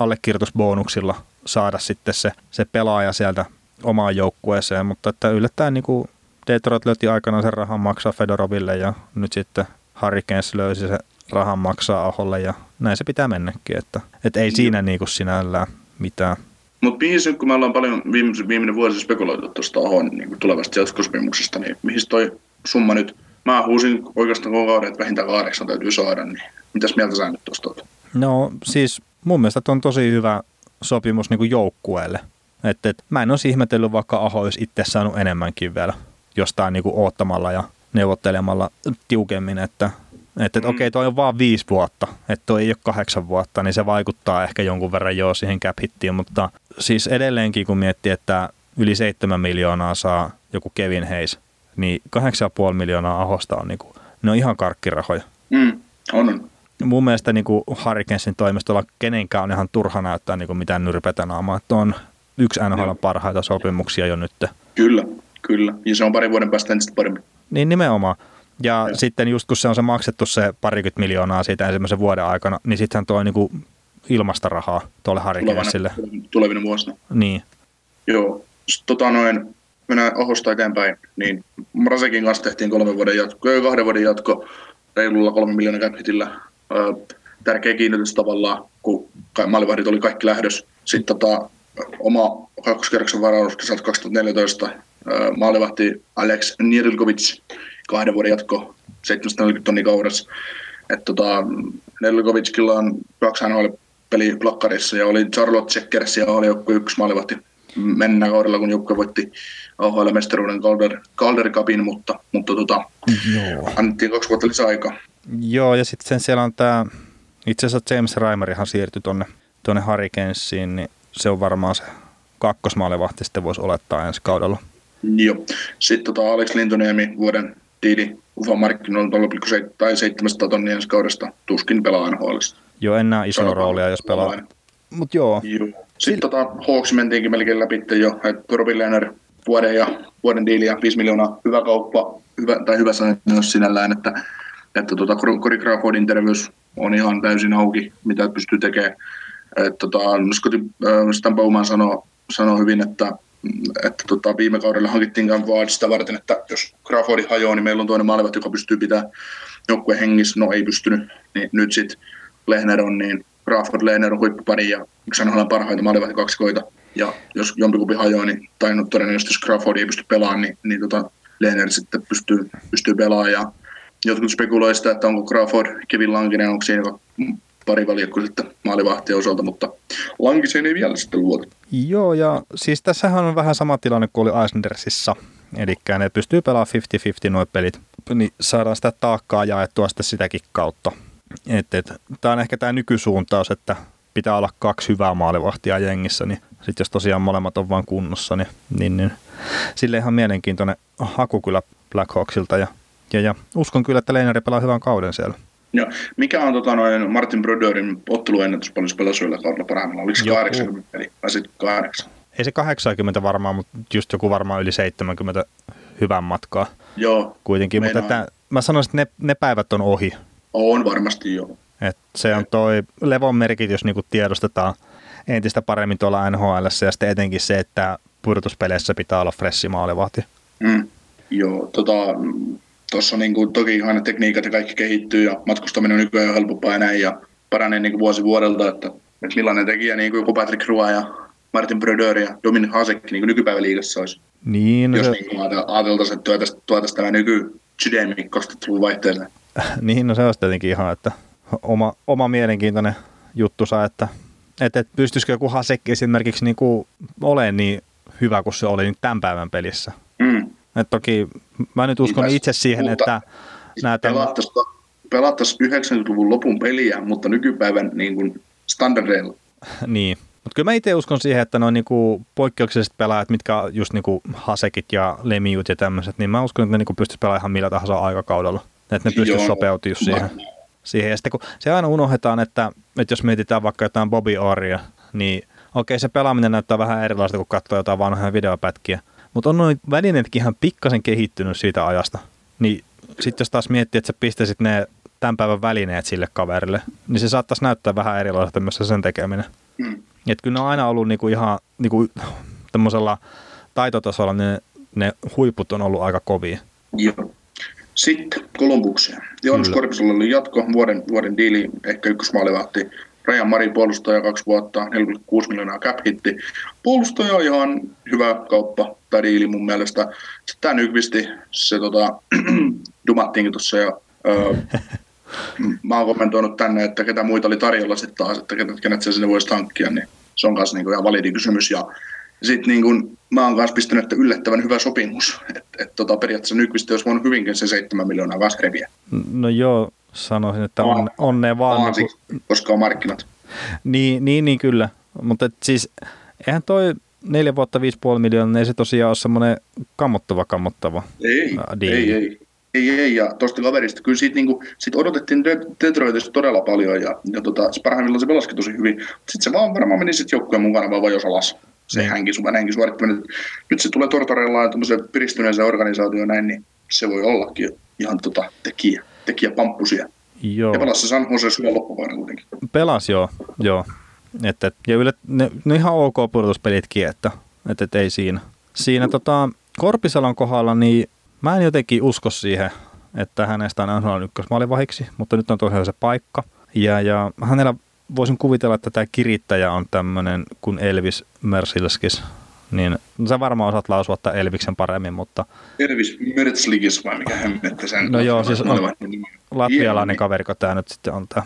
allekirjoitusbonuksilla saada sitten se, se pelaaja sieltä omaan joukkueeseen, mutta että yllättäen niin kuin Detroit löyti aikanaan sen rahan maksaa Fedoroville ja nyt sitten Hurricanes löysi se rahan maksaa Aholle ja näin se pitää mennäkin, että, että ei siinä niin kuin sinällään mitään. Mutta mihin kun me ollaan paljon viime, viimeinen vuosi spekuloitu tuosta Ahon niin tulevasta jatkosopimuksesta, niin mihin toi summa nyt, mä huusin oikeastaan koko kauden, että vähintään kahdeksan täytyy saada, niin mitäs mieltä sä nyt tuosta No siis mun mielestä on tosi hyvä sopimus niin kuin joukkueelle. Et, et, mä en olisi ihmetellyt, vaikka Aho olisi itse saanut enemmänkin vielä jostain niin kuin oottamalla ja neuvottelemalla tiukemmin, että että, että mm. okei, okay, toi on vaan viisi vuotta, että toi ei ole kahdeksan vuotta, niin se vaikuttaa ehkä jonkun verran jo siihen cap hittiin, mutta siis edelleenkin kun miettii, että yli seitsemän miljoonaa saa joku Kevin Hayes, niin kahdeksan ja puoli miljoonaa ahosta on, niin kuin, ne on ihan karkkirahoja. Mm, on. Mun mielestä niin kuin Hurricanesin toimestolla kenenkään on ihan turha näyttää niin kuin mitään nyrpetä naamaa, on yksi NHL parhaita sopimuksia jo nyt. Kyllä, kyllä. Ja se on pari vuoden päästä entistä paremmin. Niin nimenomaan. Ja, ja sitten just kun se on se maksettu se parikymmentä miljoonaa siitä ensimmäisen vuoden aikana, niin sittenhän tuo niinku ilmasta rahaa tuolle Harikensille. Tulevina vuosina. Niin. Joo. Tota noin, mennään Ahosta eteenpäin, niin Mrasekin kanssa tehtiin kolmen vuoden jatko, kahden vuoden jatko reilulla kolme miljoonaa capitillä. Tärkeä kiinnitys tavallaan, kun maalivahdit oli kaikki lähdös. Sitten tota, oma kakkoskerroksen varaus 2014 maalivahti Alex Nirilkovic kahden vuoden jatko 740 tonnia kaudessa. Tota, Nelkovicilla on kaksi NHL peli plakkarissa ja oli Charlotte Checkers ja oli joku yksi maalivahti mennä kaudella, kun joukkue voitti AHL mestaruuden Calder, Calder Cupin, mutta, mutta tota, Joo. annettiin kaksi vuotta lisää aikaa. Joo, ja sitten sen siellä on tämä, itse asiassa James Reimerihan siirtyi tuonne tonne Hurricanesiin, niin se on varmaan se kakkosmaalivahti sitten voisi olettaa ensi kaudella. Joo. Sitten tota Alex Lintoniemi vuoden tiili UFA markkinoilla 0,7 tai 700 tonnia ensi kaudesta tuskin pelaa nhl Joo, en näe isoa roolia, jos pelaa. Mutta joo. joo. Sitten tota, Hawks mentiinkin melkein läpi jo, että Robin Leonard vuoden ja vuoden diili ja 5 miljoonaa hyvä kauppa, hyvä, tai hyvä sanotus sinällään, että, että tota, Corey Crawfordin terveys on ihan täysin auki, mitä pystyy tekemään. Että, tota, Scotty äh, Stan Bowman sanoi, sanoi hyvin, että että tota, viime kaudella hankittiin Vaad sitä varten, että jos Crawfordi hajoaa, niin meillä on toinen maalivahti, joka pystyy pitämään joukkueen hengissä. No ei pystynyt, niin nyt sitten Lehner on, niin Crawford Lehner on huippupari ja yksi parhaita maalivahti kaksikoita. Ja jos jompikumpi hajoaa, niin, tai no, todennäköisesti jos Crawford ei pysty pelaamaan, niin, niin tota, Lehner sitten pystyy, pystyy pelaamaan. Ja jotkut spekuloivat sitä, että onko Crawford Kevin Lankinen, onko siinä pari valjakko sitten maalivahtien osalta, mutta Lankiseen ei vielä sitten luota. Joo, ja siis tässähän on vähän sama tilanne kuin oli Eisnersissa. Eli ne pystyy pelaamaan 50-50 nuo pelit, niin saadaan sitä taakkaa jaettua sitten sitäkin kautta. Tämä on ehkä tämä nykysuuntaus, että pitää olla kaksi hyvää maalivahtia jengissä, niin sitten jos tosiaan molemmat on vain kunnossa, niin, niin, niin sille ihan mielenkiintoinen haku kyllä Blackhawksilta ja, ja, ja uskon kyllä, että Leinari pelaa hyvän kauden siellä. Joo. Mikä on tota, noin Martin Brodeurin otteluennätys paljon pelasuilla kaudella parhaimmillaan? Oliko se 80 peli vai sitten 8? Ei se 80 varmaan, mutta just joku varmaan yli 70 hyvän matkaa. Joo. Kuitenkin, mutta että, mä sanoisin, että ne, ne päivät on ohi. On varmasti joo. Et se on toi levon merkitys niin tiedostetaan entistä paremmin tuolla NHL ja sitten etenkin se, että pudotuspeleissä pitää olla fressi maalivahti. Mm. Joo, tota, tuossa niin kuin, toki aina tekniikat ja kaikki kehittyy ja matkustaminen on nykyään helpompaa ja näin ja paranee niin kuin vuosi vuodelta, että, että millainen tekijä niin kuin Patrick Roy ja Martin Brodeur ja Dominic Hasek niin nykypäivän liigassa olisi. Niin, Jos se... niin ajateltaisiin, että tuotaisiin, tämä nyky Chidemi 2000-luvun vaihteeseen. niin, no se olisi tietenkin ihan, että oma, oma mielenkiintoinen juttu saa, että, että, että pystyisikö joku Hasek esimerkiksi niin kuin olemaan niin hyvä kuin se oli niin tämän päivän pelissä. Mm. Et toki mä nyt uskon niin, itse siihen, mutta että näitä... Pelattaisiin 90-luvun lopun peliä, mutta nykypäivän niin kuin standardeilla. [LAUGHS] niin, mutta kyllä mä itse uskon siihen, että noin niinku poikkeukselliset pelaajat, mitkä just niinku Hasekit ja Lemiut ja tämmöiset, niin mä uskon, että ne niinku pystyisi pelaamaan ihan millä tahansa aikakaudella. Että ne pystyisi sopeutumaan siihen. Siihen. Ja sitten kun se aina unohdetaan, että, että jos mietitään vaikka jotain Bobby Oria, niin okei se pelaaminen näyttää vähän erilaista, kun katsoo jotain vanhoja videopätkiä. Mutta on noin välineetkin ihan pikkasen kehittynyt siitä ajasta. Niin sitten jos taas miettii, että sä pistäisit ne tämän päivän välineet sille kaverille, niin se saattaisi näyttää vähän erilaiselta myös sen tekeminen. Mm. Et kyllä ne on aina ollut niinku ihan niinku, tämmöisellä taitotasolla, ne, ne huiput on ollut aika kovia. Joo. Sitten Kolumbukseen. Joonas. Korpisella oli jatko, vuoden, vuoden diili, ehkä ykkösmaalivahti. Rajan Mari puolustaja kaksi vuotta, 46 miljoonaa cap hitti. Puolustaja on ihan hyvä kauppa tai diili mun mielestä. Sitten tämä Nykvisti, se tota, [CLEARS THROAT] dumattiinkin tuossa ja öö, [LAUGHS] mä oon kommentoinut tänne, että ketä muita oli tarjolla sitten taas, että kenet, kenet se sinne voisi hankkia, niin se on kanssa niinku ihan validi kysymys. Ja sitten niin mä oon kanssa pistänyt, että yllättävän hyvä sopimus. Että et, tota, periaatteessa Nykvisti olisi voinut hyvinkin se 7 miljoonaa kanssa reviä. No joo, sanoisin, että on, onnea vaan. Vaan Niinku, siksi, koska on markkinat. niin, niin, niin, kyllä. Mutta et siis, eihän toi neljä vuotta 5,5 miljoonaa, niin ei se tosiaan ole semmoinen kammottava kammottava. Ei, diili. ei, ei. Ei, ei, ja tuosta kaverista, kyllä siitä niinku, sit odotettiin De- Detroitista todella paljon, ja, ja tota, parhaimmillaan se pelasikin tosi hyvin. Sitten se vaan varmaan meni sitten joukkueen mukana vaan vajosi alas. Se Niin. hänkin, hänkin suorittaminen. Nyt se tulee Tortorella ja tämmöisen piristyneeseen organisaatioon näin, niin se voi ollakin ihan tota, tekijä, tekijä pamppusia. Joo, Ja pelasi se San Jose syvä loppuvaina kuitenkin. pelas joo, joo. Et, et, ja yle, ne, ne ihan ok pudotuspelitkin, että et, et ei siinä. Siinä tota, Korpisalon kohdalla, niin mä en jotenkin usko siihen, että hänestä on NHL ykkösmaalivahiksi, mutta nyt on tosiaan se paikka. Ja, ja hänellä voisin kuvitella, että tämä kirittäjä on tämmöinen kuin Elvis Mersilskis. Niin no sä varmaan osaat lausua tämän Elviksen paremmin, mutta Elvis Mertzligis vai mikä hemmettä sen. No joo, siis on- latvialainen kaveriko tämä nyt sitten on tämä.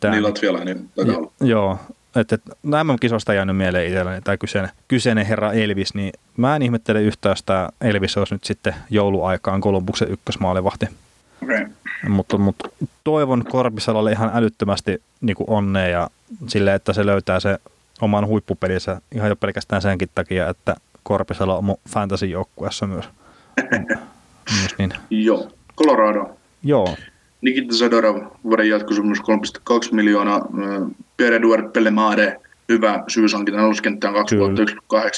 tämä Niin latvialainen olla. Joo, että et, no MM-kisosta jäänyt mieleen itselleni tämä kyseinen, kyseinen herra Elvis, niin mä en ihmettele yhtään, jos tämä Elvis olisi nyt sitten jouluaikaan Kolumbuksen ykkösmaalivahti. Okei. Okay. Mutta, mutta toivon Korpisalalle ihan älyttömästi niin kuin onnea ja sille, että se löytää se oman huippupelinsä ihan jo pelkästään senkin takia, että Korpisalo on mun fantasy-joukkueessa myös. [CLEARS THROAT] myös niin. Joo. Colorado. Joo, Nikita Zadorov, vuoden jatkosopimus 3,2 miljoonaa. Ö, Pierre-Edouard Pellemare, hyvä syyshankinta, aluskenttään 2 Kyllä. vuotta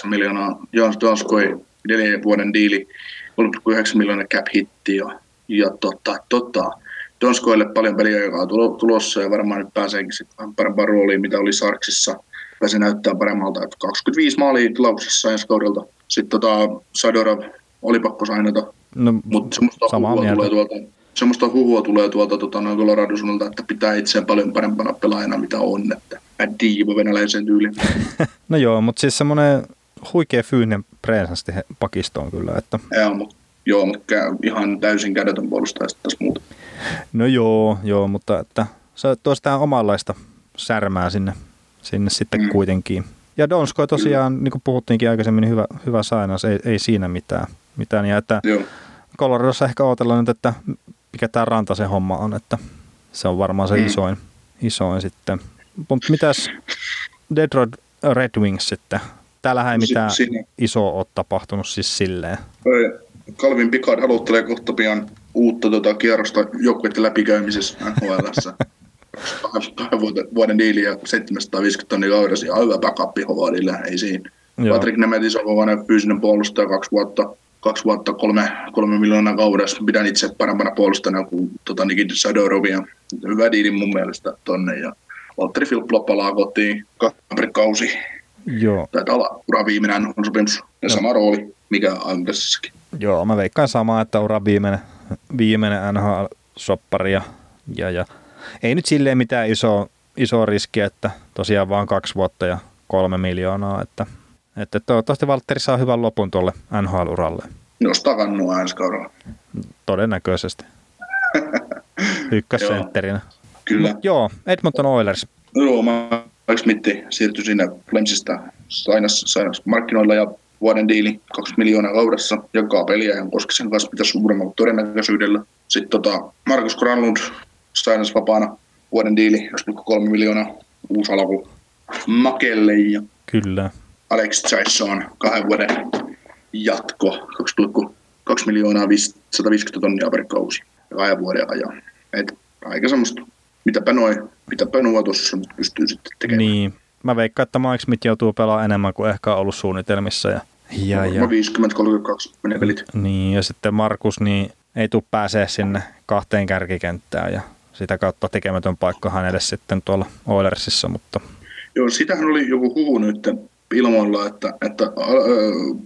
1,8 miljoonaa. Jans Donskoi, neljän vuoden diili, 3,9 miljoonaa cap hitti. Ja, ja tota, tota, Donskoille paljon peliä, joka on tulo- tulossa ja varmaan nyt pääseekin sitten vähän parempaan rooliin, mitä oli Sarksissa. Pääsee näyttää paremmalta, että 25 maalia tilauksessa ensi kaudelta. Sitten tota, Sadorov oli pakko sainata, no, mutta semmoista samaa huhua mieltä. tulee tuolta, semmoista huhua tulee tuolta tota, noin Colorado suunnalta, että pitää itseään paljon parempana pelaajana, mitä on. Että diiva venäläisen tyyliin. [LAUGHS] No joo, mutta siis semmoinen huikea fyysinen presenssi pakistoon kyllä, että Joo, mutta joo, mutta ihan täysin kädetön puolustaja sitten taas muuta. no joo, joo, mutta että se tuo sitä omanlaista särmää sinne, sinne sitten Mm. kuitenkin. Ja Donskoi tosiaan, niin kuin puhuttiinkin aikaisemmin, niin hyvä, hyvä sainaus, ei, ei siinä mitään. mitään. Ja että Joo. Coloradossa ehkä odotellaan nyt, että mikä tämä Rantasen homma on, että se on varmaan se Mm. isoin, isoin sitten. Mutta mitäs Detroit Red Wings sitten? Täällähän ei Si- mitään siinä- isoa ole tapahtunut siis silleen. Ö, Calvin Picard haluttelee kohta pian uutta tota, kierrosta joukkueiden läpikäymisessä NHLssä. [LAUGHS] Kahden- vuoden, vuoden diili ja 750 tonnia kaudessa ja hyvä backup Hovardille, ei siinä. Joo. Patrick Nemetis on kokoinen fyysinen puolustaja kaksi vuotta, kaksi vuotta kolme, kolme miljoonaa kaudessa. Pidän itse parempana puolustajana kuin tota, Nikita Sadorovia. Hyvä diili mun mielestä tonne. Ja Valtteri Filppula palaa kotiin kausi. Joo, Taitaa olla ura viimeinen on sopimus ja sama rooli, mikä Andersissakin. joo, mä veikkaan samaa, että ura viimeinen, viimeinen NHL-soppari ja, ja, ja, ei nyt silleen mitään isoa, isoa riskiä, että tosiaan vaan kaksi vuotta ja kolme miljoonaa, että, että toivottavasti Valtteri saa hyvän lopun tuolle NHL-uralle, Nostaa kannua ensi kaudella. todennäköisesti. [LAUGHS] Ykkössentterinä. Kyllä. Mut joo, Edmonton Oilers. Joo, Mike Smith siirtyi sinne Flamesista sainas, sainas markkinoilla ja vuoden diili 2 miljoonaa kaudessa, jakaa peliä ja Koskisen kanssa pitäisi suuremmalla todennäköisyydellä. Sitten tota, Markus Granlund sainas vapaana vuoden diili 1,3 miljoonaa uusi alku Makelle ja Kyllä. Alex Chaisson kahden vuoden jatko 2,2 miljoonaa 150 tonnia per kausi kahden vuoden ajan. Et aika semmoista, mitäpä noin, mitäpä nuo tuossa pystyy sitten tekemään. Niin. Mä veikkaan, että Mike Smith joutuu pelaamaan enemmän kuin ehkä on ollut suunnitelmissa. Ja, ja, ja, 50-32 menee pelit. niin, ja sitten Markus niin ei tule pääsee sinne kahteen kärkikenttään ja sitä kautta tekemätön paikka hänelle sitten tuolla Oilersissa, mutta Joo, sitähän oli joku huhu nyt ilmoilla, että, että äh,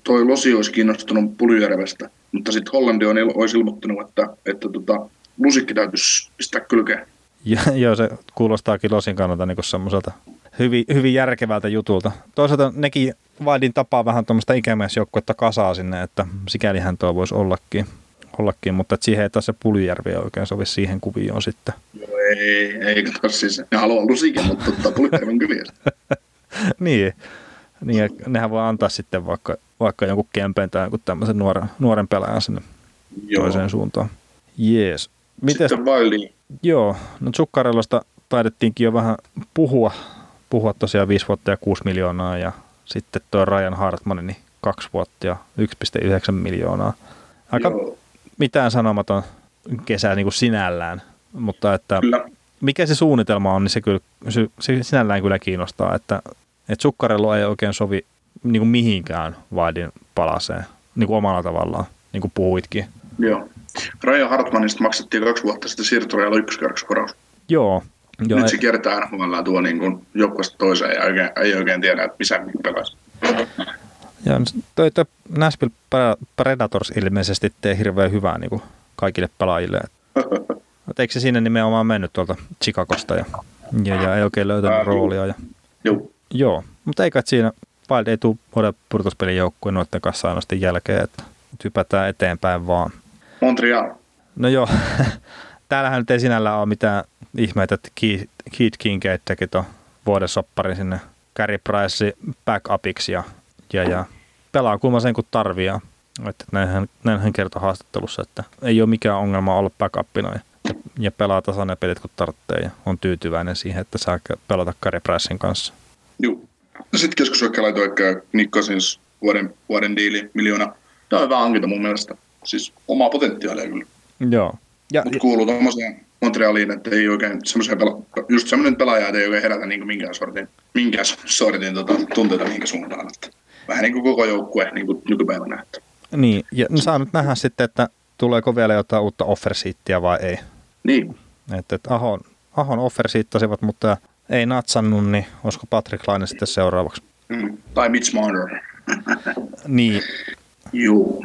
toi Losi olisi kiinnostunut Puljärvestä, mutta sitten Hollandi on, olisi ilmoittanut, että, että tota, lusikki täytyisi pistää kylkeen. Ja, [LAUGHS] joo, se kuulostaakin Losin kannalta niin semmoiselta hyvin, hyvin järkevältä jutulta. Toisaalta nekin vaadin tapaa vähän tuommoista ikämiesjoukkuetta kasaa sinne, että sikälihän tuo voisi ollakin, ollakin mutta et siihen ei taas se Puljärvi oikein sovi siihen kuvioon sitten. Joo, ei, ei kato siis. Ne haluaa lusikin, mutta tota, Puljärven kyliä. [LAUGHS] niin, niin ja nehän voi antaa sitten vaikka, vaikka jonkun kempen tai jonkun tämmöisen nuoren, nuoren pelaajan sinne Joo. toiseen suuntaan. Jees. Mites, Sitten Wiley. joo, no Zuccarellosta taidettiinkin jo vähän puhua, puhua tosiaan 5 vuotta ja 6 miljoonaa ja sitten tuo Ryan Hartman, niin 2 vuotta ja 1,9 miljoonaa. Aika Joo, mitään sanomaton kesä niin kuin sinällään, mutta että kyllä. mikä se suunnitelma on, niin se, kyllä, se, se sinällään kyllä kiinnostaa, että, että Zuccarello ei oikein sovi niin kuin mihinkään vaadin palaseen, niin kuin omalla tavallaan, niin kuin puhuitkin. Joo. Raja Hartmanista maksettiin kaksi vuotta sitten siirtorajalla ykköskerroskoraus. Joo, joo Nyt se kiertää NHL tuo niin kuin joukkueesta toiseen ja oikein, ei oikein tiedä, että missä pelaisi. Ja toi, toi Nashville Pre- Predators ilmeisesti tee hirveän hyvää niin kuin kaikille pelaajille. [LAUGHS] Et eikö se sinne nimenomaan mennyt tuolta Chicagosta ja, ja, ja ei oikein löytänyt Ää, roolia. Ja, Joo. joo, mutta eikä siinä Wild ei tule vuoden purtuspelin joukkueen noiden kanssa aina jälkeen, että nyt hypätään eteenpäin vaan. Montreal. No joo, [LAUGHS] täällähän nyt ei sinällään ole mitään ihmeitä, että Keith, Kincaid teki tuon vuoden sopparin sinne Carey Price backupiksi ja, ja, ja pelaa kuulemma sen kun tarvii. ja- Että näin, hän, näin hän kertoi haastattelussa, että ei ole mikään ongelma olla backupina ja, ja pelaa tasan ne pelit kun tarvitsee ja on tyytyväinen siihen, että saa pelata Carey Pricein kanssa. Joo. No sitten keskushyökkäläitoikkä Nick Cousins vuoden, vuoden diili, miljoona. Tämä on hyvä hankinta mun mielestä. Siis omaa potentiaalia kyllä. Joo. Ja, Mutta kuuluu tuommoiseen Montrealiin, että ei oikein semmoisen pela- just semmoinen pelaaja, että ei oikein herätä niin minkään sortin, minkään sortin tota, tunteita mihinkä suuntaan. Että vähän niin kuin koko joukkue niin kuin nykypäivänä. Että. niin, ja no saa nyt nähdä sitten, että tuleeko vielä jotain uutta offersiittiä vai ei. Niin, Että, että Ahon, Ahon offersiittasivat, mutta ei natsannut, niin olisiko Patrick Laine sitten seuraavaksi? mm. tai Mitch Marner. Niin, Joo.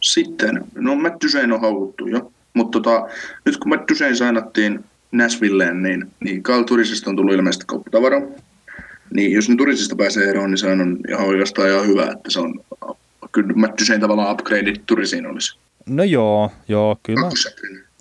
Sitten, no Matt Duchene on haukuttu jo, mutta tota, nyt kun Matt Duchene sainattiin Nashvilleen, niin, niin Carl Turisista on tullut ilmeisesti kauppatavara. Niin jos nyt Turisista pääsee eroon, niin se on ihan oikeastaan ihan hyvä, että se on kyllä Matt Duchene tavallaan upgrade Turisiin olisi. no joo, joo, kyllä.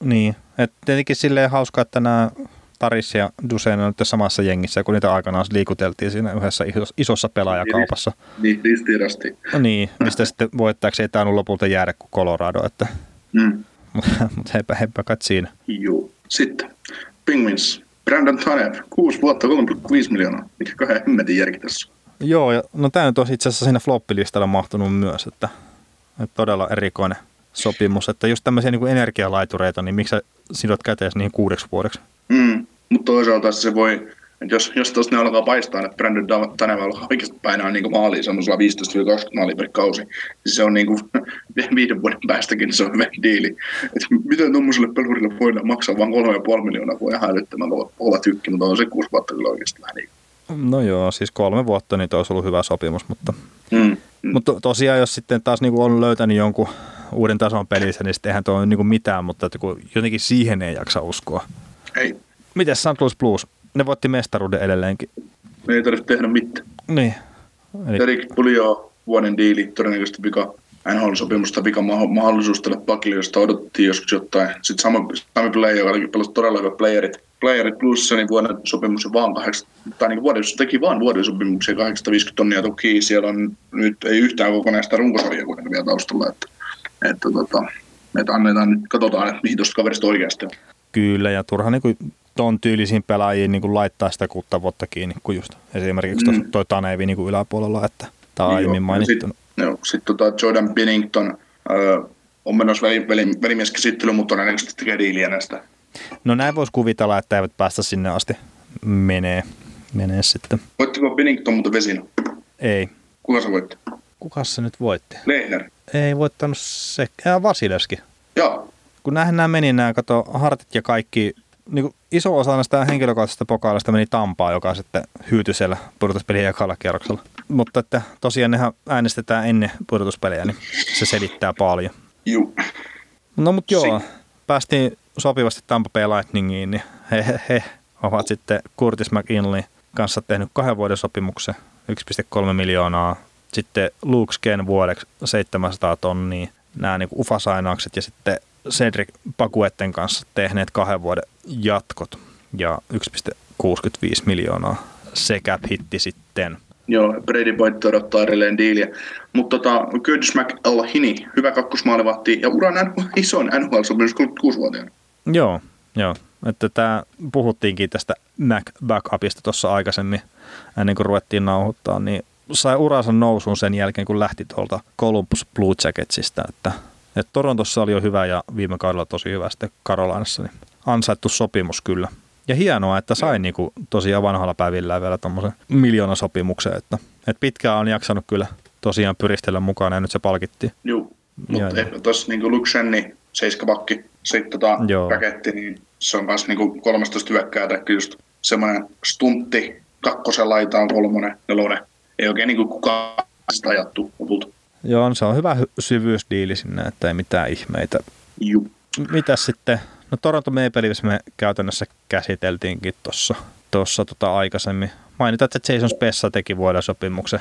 Niin, että tietenkin silleen hauska, että nämä Taris ja Dusen on nyt samassa jengissä, kun niitä aikanaan liikuteltiin siinä yhdessä isos- isossa pelaajakaupassa. Niin, ristiriidasti. No niin, mistä sitten voittajaksi ei tainnut lopulta jäädä kuin Colorado, että, Mm. [LAUGHS] mutta, heipä, heipä kat siinä. Joo. Sitten, Penguins. Brandon Tanev, 6 vuotta, 3,5 miljoonaa. Mikä kahden hemmetin järki tässä? Joo, ja no tämä nyt on itse asiassa siinä floppilistalle mahtunut myös, että, että todella erikoinen sopimus, että just tämmöisiä niin energialaitureita, niin miksi sä sidot käteesi niihin kuudeksi vuodeksi? Mm. Mutta toisaalta se voi, että jos, jos tuosta ne alkaa paistaa, että Brandon Dav- Tanev alkaa oikeasti painaa niin maaliin semmoisella 15-20 maalia per kausi, niin se on niin kuin [LAUGHS] viiden vuoden päästäkin se on hyvä diili. Et miten tuommoiselle pelurille voidaan maksaa vain 3,5 miljoonaa, voi ihan älyttömän kova tykki, mutta on se kuusi vuotta kyllä oikeasti vähän niin. No joo, siis kolme vuotta, niin olisi ollut hyvä sopimus, mutta, Mm. Mm. mutta to- tosiaan jos sitten taas niin kuin on löytänyt jonkun uuden tason pelissä, niin sitten eihän tuo ole niin kuin mitään, mutta että kun jotenkin siihen ei jaksa uskoa. Ei, Miten St. Louis Blues? Ne voitti mestaruuden edelleenkin. me ei tarvitse tehdä mitään. Niin. Eli, Erik tuli jo vuoden diili, todennäköisesti vika NHL-sopimusta, vika maho- mahdollisuus tälle pakille, josta odotettiin joskus jotain. Sitten Sami, Sami Play, joka pelasi todella hyvät playerit, playerit plussa, niin vuoden sopimus on vaan kahdeksan, tai niin vuoden, teki vaan vuoden sopimuksia 850 tonnia toki. Siellä on nyt ei yhtään kokonaista runkosarjaa kuitenkaan vielä taustalla, että, että, tota, että annetaan nyt, katsotaan, että mihin tuosta kaverista oikeasti on. Kyllä, ja turha niin kuin ton tyylisiin pelaajiin niin kuin laittaa sitä kuutta vuotta kiinni, kun just esimerkiksi mm. Mm. toi Tanevi niin kuin yläpuolella, että tämä on Joo, aiemmin mainittu. sit- sitten tota Jordan Bennington öö, on menossa veli, veli, velimieskäsittely, mutta todennäköisesti tekee diiliä näistä. No näin voisi kuvitella, että eivät päästä sinne asti menee, menee sitten. Voittiko Bennington muuten vesina? Ei. Kuka se voitti? Kuka se nyt voitti? Lehner. Ei voittanut se, äh, Vasilevski. Joo. Kun nämähän nämä meni nämä, kato, hartit ja kaikki niin kuin iso osa näistä henkilökohtaisista pokaaleista meni Tampaa, joka sitten hyytyi siellä pudotuspelien ekalla kierroksella. Mutta että tosiaan nehän äänestetään ennen pudotuspelejä, niin se selittää paljon. Juu. No mutta joo, si- päästiin sopivasti Tampa Bay Lightningiin, niin he, he, he ovat sitten Curtis McInley kanssa tehnyt kahden vuoden sopimuksen, 1,3 miljoonaa. Sitten Luke Sken vuodeksi 700 tonnia, nämä niin ufasainaukset ja sitten Cedric Pakuetten kanssa tehneet kahden vuoden jatkot ja 1,65 miljoonaa sekä hitti sitten. Joo, Brady Boyd odottaa edelleen diiliä. Mutta tota, Curtis McElhini, hyvä kakkosmaalivahti ja uran NHL, ison NHL-sopimus 36-vuotiaana. Joo, joo. Että tämä, puhuttiinkin tästä Mac Backupista tuossa aikaisemmin, ennen kuin ruvettiin nauhoittaa, niin sai uransa nousun sen jälkeen, kun lähti tuolta Columbus Blue Jacketsista, että, että Torontossa oli jo hyvä ja viime kaudella tosi hyvä sitten Karolainassa, niin ansaittu sopimus kyllä. Ja hienoa, että sai niin kuin, tosiaan vanhalla päivillä vielä tuommoisen miljoonasopimuksen, että, että pitkään on jaksanut kyllä tosiaan pyristellä mukana ja nyt se palkittiin. Joo, mutta ehkä tuossa niin Luxenni, seiskapakki, sitten tota raketti, niin se on myös niin 13 hyökkääjä, just semmoinen stuntti, kakkosen laitaan kolmonen, nelonen. Ei oikein niin kukaan sitä ajattu lopulta. Joo, se on hyvä syvyysdiili sinne, että ei mitään ihmeitä. Joo. Mitäs sitten? No Toronto Maple Leafs me käytännössä käsiteltiinkin tuossa tossa tota aikaisemmin. Mainitaan, että Jason Spessa teki vuoden sopimuksen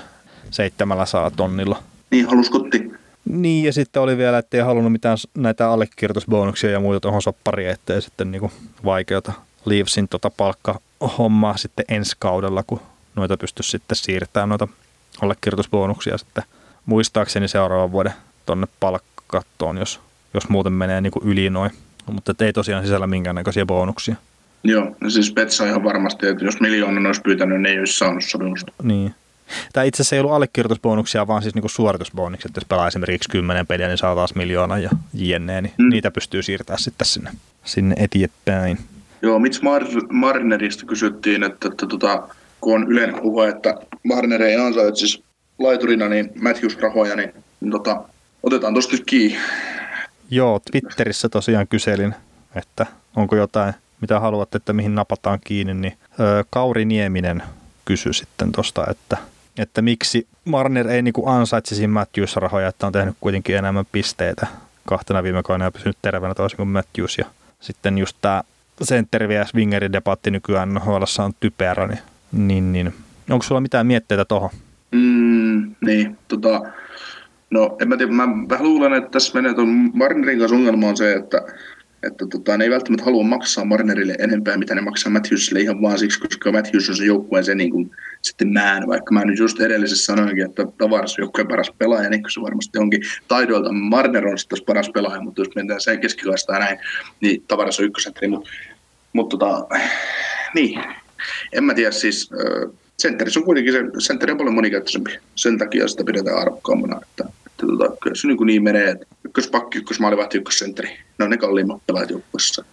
seitsemällä saa tonnilla. Niin, haluskotti. Niin, ja sitten oli vielä, että ei halunnut mitään näitä allekirjoitusbonuksia ja muita tuohon soppariin, ettei sitten niinku vaikeuta Leafsin tota palkkahommaa sitten ensi kaudella, kun noita pysty sitten siirtämään noita allekirjoitusbonuksia sitten muistaakseni seuraavan vuoden tonne palkkattoon, jos, jos muuten menee niinku yli noin. Mutta ei tosiaan sisällä minkäännäköisiä bonuksia. Joo, no siis Petsa ihan varmasti, että jos miljoonan olisi pyytänyt, niin ei olisi saanut sopimusta. Niin. Tämä itse asiassa ei ollut allekirjoitusbonuksia, vaan siis niinku suoritusbonukset. Jos pelaa esimerkiksi kymmenen peliä, niin saa taas miljoona ja jne, niin mm. niitä pystyy siirtämään sitten sinne, sinne eteenpäin. Joo, Mitch Mar- Marnerista kysyttiin, että, että tota, kun on yleinen puhe, että Marner ei ansaitse siis laiturina niin Matthews-rahoja, niin, niin tota, otetaan tuosta nyt kiinni. Joo, Twitterissä tosiaan kyselin, että onko jotain, mitä haluatte, että mihin napataan kiinni, niin Kauri Nieminen kysyi sitten tuosta, että että miksi Marner ei niinku ansaitsisi Matthews-rahoja, että on tehnyt kuitenkin enemmän pisteitä kahtena viime kaudena ja pysynyt terveenä toisin kuin Matthews. Ja sitten just tämä sentteri vs. Wingerin debatti nykyään nhl on typerä, niin, niin, niin. onko sulla mitään mietteitä tuohon? Niin, tota, no en mä tiedä, mä vähän luulen, että tässä menee tuon Marnerin kanssa ongelma on se, että että tota, ne ei välttämättä halua maksaa Marnerille enempää, mitä ne maksaa Matthewsille ihan vaan siksi, koska Matthews on se joukkueen se niin kuin, sitten mään, vaikka mä nyt just edellisessä sanoinkin, että Tavares joukkueen paras pelaaja, niin se varmasti onkin taidoilta. Marner on sitten paras pelaaja, mutta jos mennään sen keskikaista näin, niin Tavares on ykkösenteri, mutta, mutta tota, niin, en mä tiedä siis, sentterissä on kuitenkin se, sentteri on paljon monikäyttöisempi, sen takia sitä pidetään arvokkaampana, että että tota, kyllä se niin, niin menee, että ykköspakki, ykkösmaalivahti, ykkössentteri, ne on ne kalliimmat pelaajat joukkueessa.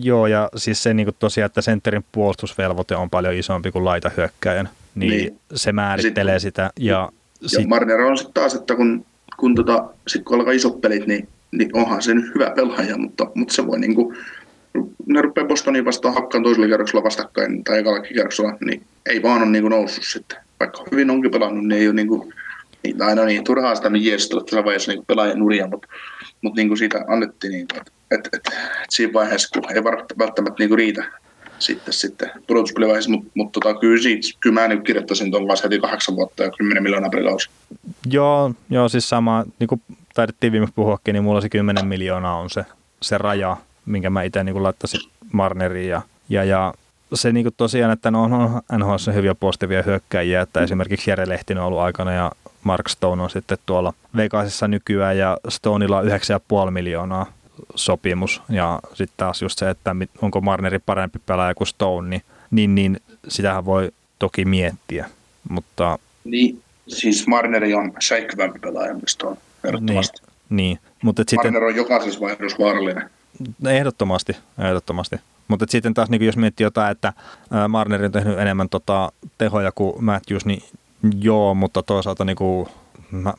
Joo, ja siis se niin tosiaan, että sentterin puolustusvelvoite on paljon isompi kuin laitahyökkäjän, niin, niin. se määrittelee sit, sitä. Ja, ja sit... Marner on sitten taas, että kun, kun, tota, sit kun alkaa isot pelit, niin, niin onhan se nyt hyvä pelaaja, mutta, mutta se voi niin kuin, ne rupeaa Bostonin vastaan hakkaan toisella kerroksella vastakkain tai ekalla kerroksella, niin ei vaan ole niin noussut sitten. Vaikka hyvin onkin pelannut, niin ei ole niin kuin, niin, aina niin, turhaa sitä nyt jeestella tässä vaiheessa niin pelaajan nuria, mutta, mutta niin kuin siitä annettiin, niin, että, että, että, että siinä vaiheessa, kun ei välttämättä niin kuin riitä sitten, sitten pudotuspelivaiheessa, mutta, mutta tota, kyllä, siitä, kyllä mä nyt kirjoittaisin tuon kanssa heti kahdeksan vuotta ja kymmenen miljoonaa per kausi. Joo, joo, siis sama, niin kuin taidettiin viimeksi puhuakin, niin mulla se kymmenen miljoonaa on se, se raja, minkä mä itse niin laittaisin Marneriin ja, ja, ja se niin kuin tosiaan, että no on NHL hyviä postivia hyökkäjiä, että esimerkiksi Jere Lehtinen on ollut aikana ja Mark Stone on sitten tuolla Vegasissa nykyään ja Stoneilla on 9,5 miljoonaa sopimus ja sitten taas just se, että onko Marneri parempi pelaaja kuin Stone, niin, niin, niin sitähän voi toki miettiä, mutta... Niin, siis Marneri on säikkyvämpi pelaaja kuin Stone. Niin, niin. mutta Marner sitten... on jokaisessa vaiheessa vaarallinen. Ehdottomasti, ehdottomasti. Mutta sitten taas niin jos miettii jotain, että Marner on tehnyt enemmän tota, tehoja kuin Matthews, niin joo, mutta toisaalta niin kuin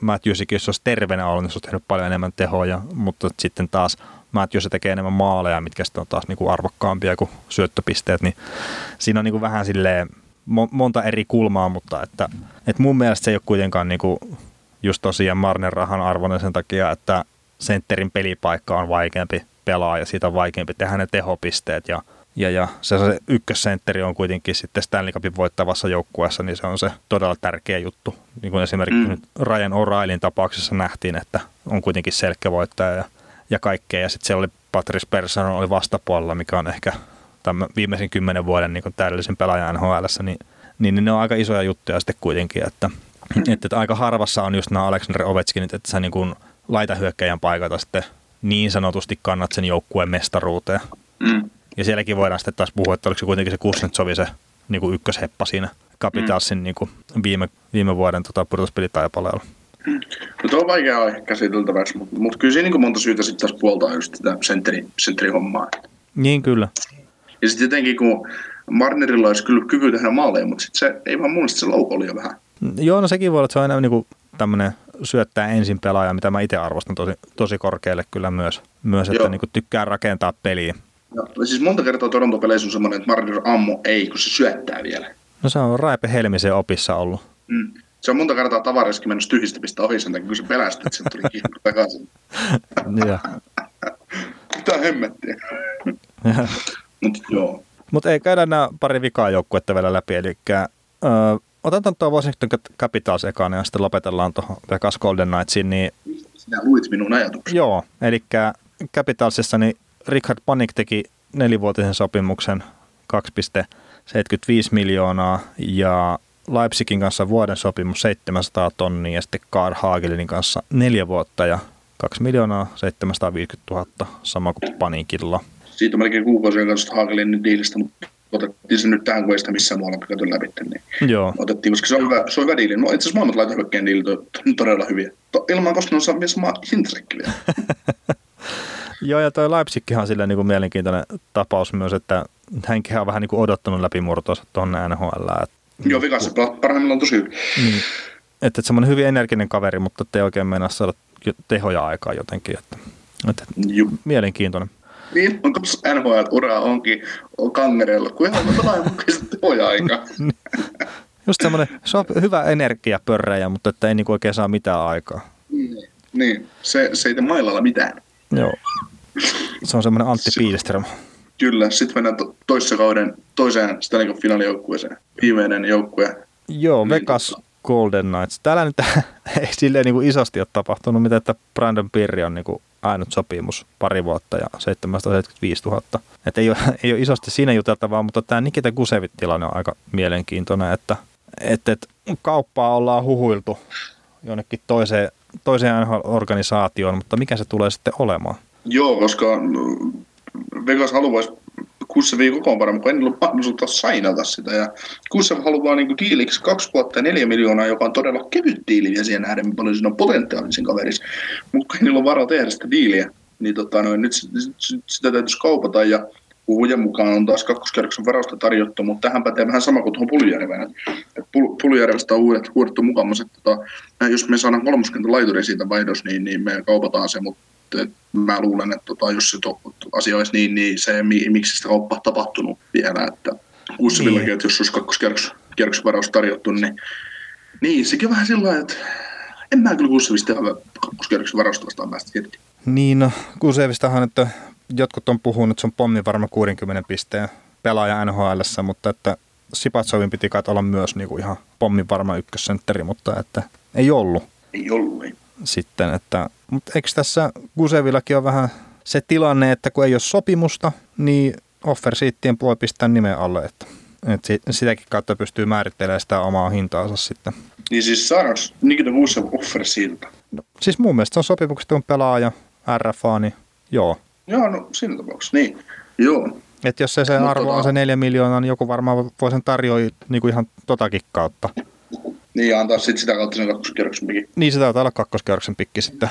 Matthewsikin, jos olisi terveenä ollut, niin se olisi tehnyt paljon enemmän tehoja, mutta sitten taas Matthews tekee enemmän maaleja, mitkä sitten on taas niin kuin arvokkaampia kuin syöttöpisteet, niin siinä on niin kuin vähän silleen monta eri kulmaa, mutta että, että mun mielestä se ei ole kuitenkaan niin kuin just tosiaan Marner rahan arvoinen sen takia, että sentterin pelipaikka on vaikeampi pelaa ja siitä on vaikeampi tehdä ne tehopisteet ja ja, ja se, se ykkössentteri on kuitenkin sitten Stanley Cupin voittavassa joukkueessa, niin se on se todella tärkeä juttu. Niin kuin esimerkiksi mm. nyt Ryan O'Reillyn tapauksessa nähtiin, että on kuitenkin selkeä voittaja ja, ja kaikkea. Ja sitten se oli Patrice Persson oli vastapuolella, mikä on ehkä tämän viimeisen kymmenen vuoden niin täydellisen pelaajan nhl niin, niin, niin ne on aika isoja juttuja sitten kuitenkin, että, että, että aika harvassa on just nämä Alexander Ovechkinit, että sä niin kuin laitahyökkäjän paikata sitten niin sanotusti kannat sen joukkueen mestaruuteen. Mm. Ja sielläkin voidaan sitten taas puhua, että oliko se kuitenkin se Kuznetsovi se niin kuin ykkösheppa siinä Capitalsin mm. niin kuin viime, viime vuoden tota, pudotuspelitaipaleella. Mm. No tuo on vaikea aihe käsiteltäväksi, mutta, mutta kyllä siinä niin monta syytä sitten taas puoltaa just sitä sentteri, sentterihommaa. Niin kyllä. Ja sitten jotenkin kun Marnerilla olisi kyllä kyky tehdä maaleja, mutta sitten se ei vaan mun se lauko oli jo vähän. Joo, no sekin voi olla, että se on enää niin kuin tämmöinen syöttää ensin pelaaja, mitä mä itse arvostan tosi, tosi korkealle kyllä myös, myös että niin tykkää rakentaa peliä. No, siis monta kertaa Toronto-peleissä on semmoinen, että Marner ammo ei, kun se syöttää vielä. No se on Raipe Helmisen opissa ollut. Mm. Se on monta kertaa tavariskin mennyt tyhjistä pistä ohi sen takia, kun se pelästyi, että se tuli kiinni [LAUGHS] takaisin. Mitä hemmettiä. Mutta joo. Mutta ei käydä nämä pari vikaa joukkuetta vielä läpi, eli öö, otetaan tuo Washington Capitals ekana ja sitten lopetellaan tuohon Vegas Golden Knightsiin. Niin... Sinä luit minun ajatuksen. Joo, eli Capitalsissa niin Richard Panik teki nelivuotisen sopimuksen 2,75 miljoonaa ja Leipzigin kanssa vuoden sopimus 700 tonnia ja sitten Karl Hagelinin kanssa neljä vuotta ja 2 miljoonaa 750 000 sama kuin Panikilla. Siitä on melkein kuukausi kanssa Hagelinin diilistä, mutta otettiin se nyt tähän, kun ei sitä missään muualla käyty läpi. Niin Joo. Otettiin, koska se on hyvä, se on hyvä diili. No itse asiassa molemmat laitohyökkäjän diilit on todella hyviä. Ilman koska ne on vielä sama Hintsekki vielä. [LAUGHS] Joo, ja toi Leipzighan on silleen niin kuin mielenkiintoinen tapaus myös, että hänkin on vähän niin kuin odottanut läpimurtoa tuonne NHL. Et, Joo, vikassa parhaimmillaan tosi hyvin. Niin. Että, että semmoinen hyvin energinen kaveri, mutta ei oikein mennä saada tehoja aikaa jotenkin. Että, että mielenkiintoinen. Niin, onko NHL-ura onkin on kangereella, kun ihan pelaa mukaisesti tehoja aikaa. [LAUGHS] Just semmoinen, se on hyvä energiapörrejä, mutta että ei niin oikein saa mitään aikaa. Niin, niin. Se, se ei tee mailalla mitään. Joo. Se on semmoinen Antti Piilström. Kyllä, sitten mennään to- toissa kauden toiseen Stanley Cup finaalijoukkueeseen. Viimeinen joukkue. Joo, niin, Vegas tota... Golden Knights. Täällä nyt [LAUGHS] ei silleen niin kuin isosti ole tapahtunut, mitä että Brandon Pirri on niin kuin ainut sopimus pari vuotta ja 775 000. Et ei, ole, [LAUGHS] ei ole isosti siinä juteltavaa, mutta tämä Nikita Kusevit tilanne on aika mielenkiintoinen, että et, et, kauppaa ollaan huhuiltu jonnekin toiseen toiseen organisaatioon, mutta mikä se tulee sitten olemaan? Joo, koska Vegas haluaisi Kussevi kokoonpano, mutta en mahdollisuutta sainata sitä. Ja Kussev haluaa niin diiliksi kaksi vuotta ja miljoonaa, joka on todella kevyt diili vielä siihen nähden, paljon siinä on potentiaalisen kaverissa. Mutta niillä ole varaa tehdä sitä diiliä. Niin tota, no, nyt sitä täytyisi kaupata ja huhujen mukaan on taas kakkoskerroksen varausta tarjottu, mutta tähän pätee vähän sama kuin tuohon Puljärveen. Pul- Puljärvestä on uudet, huudettu mukaan, että tota, jos me saadaan kolmoskentän laituri siitä vaihdos, niin, niin me kaupataan se, mutta mä luulen, että tota, jos se to, asia olisi niin, niin se, miksi sitä kauppa tapahtunut vielä, että Kuussivillakin, niin. että jos olisi kakkoskerroksen varaus tarjottu, niin, niin sekin on vähän sillä että en mä kyllä Kuussevista ihan kakkoskerroksen varausta vastaan päästä hetki. Niin, no Kuusevistahan, että jotkut on puhunut, että se on pommi varma 60 pisteen pelaaja NHL, mutta että Sipatsovin piti kai olla myös niin kuin ihan pommin varma ykkössentteri, mutta että ei ollut. Ei ollut, ei. Sitten, että, mutta eikö tässä Gusevillakin ole vähän se tilanne, että kun ei ole sopimusta, niin offersiittien voi pistää nimen alle, että, että sitäkin kautta pystyy määrittelemään sitä omaa hintaansa sitten. Niin siis saadaanko Nikita Gusev offersiilta? No, siis mun mielestä on sopimukset on pelaaja, RFA, niin joo, Joo, no siinä tapauksessa, niin. Joo. Että jos se, se arvo tota... on se neljä miljoonaa, niin joku varmaan voi sen tarjoa niin kuin ihan totakin kautta. Niin, ja antaa sitten sitä kautta sen kakkoskerroksen pikki. Niin, se taitaa olla kakkoskerroksen pikki sitten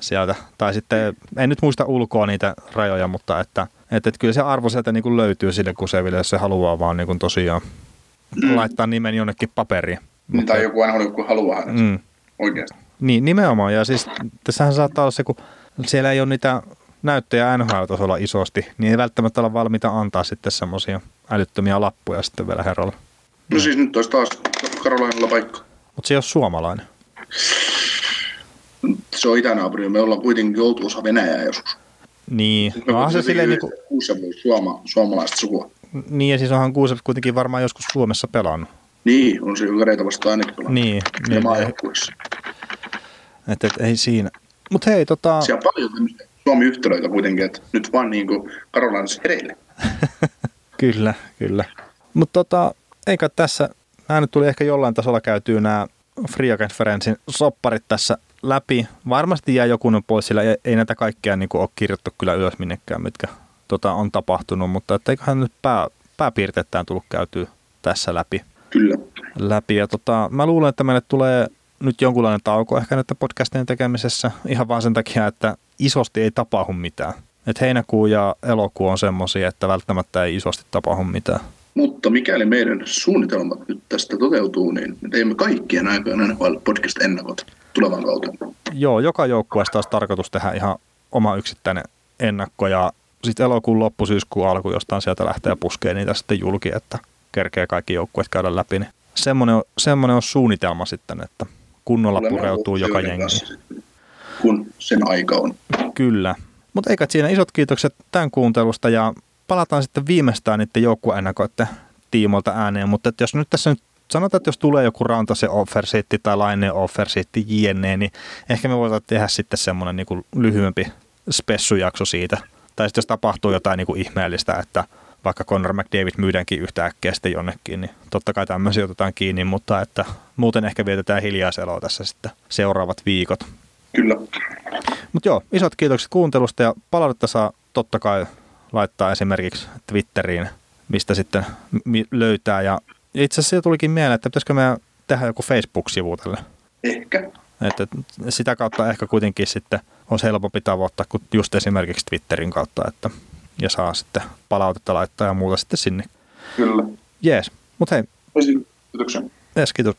sieltä. Tai sitten, en nyt muista ulkoa niitä rajoja, mutta että, että, että kyllä se arvo sieltä niin kuin löytyy sille kuseville, jos se haluaa vaan niin kuin tosiaan mm. laittaa nimen jonnekin paperiin. Niin, mutta, tai joku aina joku haluaa hänet mm. oikeasti. Niin, nimenomaan. Ja siis tässähän saattaa olla se, kun siellä ei ole niitä näyttöjä NHL-tasolla isosti, niin ei välttämättä olla valmiita antaa sitten semmoisia älyttömiä lappuja sitten vielä herralle. No siis nyt olisi taas Karolainalla paikka. Mutta se ei ole suomalainen. Se on itänaapuri, me ollaan kuitenkin oltu osa Venäjää joskus. Niin, no onhan se silleen niinku, suoma, suomalaista sukua. niin ja siis onhan Kuusep kuitenkin varmaan joskus Suomessa pelannut. Niin, on se Kareita vastaan ainakin pelannut. Niin, Ja niin maajoukkueessa. että et, ei siinä. Mutta hei, tota, Siellä on paljon tämmöistä Suomi-yhtälöitä kuitenkin, että nyt vaan niin kuin Karolainassa hereille. [LAUGHS] Kyllä, kyllä. Mutta tota, eikä tässä, nämä nyt tuli ehkä jollain tasolla käytyy nämä Free Conferencein sopparit tässä läpi. Varmasti jää joku pois, sillä ei, ei näitä kaikkea niin ole kirjoittu kyllä ylös minnekään, mitkä tota, on tapahtunut, mutta että eiköhän nyt pää, pääpiirteittäin tullut käytyä tässä läpi. Kyllä. läpi. Ja tota, mä luulen, että meille tulee nyt jonkunlainen tauko ehkä näiden podcastien tekemisessä ihan vaan sen takia, että isosti ei tapahdu mitään. Et heinäkuu ja elokuu on semmoisia, että välttämättä ei isosti tapahdu mitään. Mutta mikäli meidän suunnitelmat nyt tästä toteutuu, niin me teemme kaikkien aikojen NHL podcast ennakot tulevan kauteen. Joo, joka joukkueesta olisi tarkoitus tehdä ihan oma yksittäinen ennakko ja sitten elokuun loppu, syyskuun alku, jostain sieltä lähtee puskee niitä sitten julki, että kerkee kaikki joukkueet käydä läpi. Niin semmoinen, on, semmoinen on suunnitelma sitten, että kunnolla Olemme pureutuu joka jengi. kanssa Kun sen aika on. Kyllä. Mutta eikä siinä isot kiitokset tämän kuuntelusta ja palataan sitten viimeistään niiden joukkueennakoiden tiimolta ääneen, mutta että jos nyt tässä nyt sanotaan, että jos tulee joku Rantase offersitti tai Laine offersitti jne, niin ehkä me voidaan tehdä sitten semmoinen niin lyhyempi spessujakso siitä. Tai sitten jos tapahtuu jotain niin kuin ihmeellistä, että vaikka Conor McDavid myydäänkin yhtäkkiä sitten jonnekin, niin totta kai tämmöisiä otetaan kiinni, mutta että muuten ehkä vietetään hiljaiseloa tässä sitten seuraavat viikot. Kyllä. Mutta joo, isot kiitokset kuuntelusta ja palautetta saa totta kai laittaa esimerkiksi Twitteriin, mistä sitten löytää. Ja itse asiassa tulikin mieleen, että pitäisikö meidän tehdä joku Facebook-sivu tälle. Ehkä. Että sitä kautta ehkä kuitenkin sitten olisi helpompi tavoittaa kuin just esimerkiksi Twitterin kautta, että ja saa sitten palautetta laittaa ja muuta sitten sinne. Kyllä. Jees, mutta hei, Kiitoksia. jees, kiitos.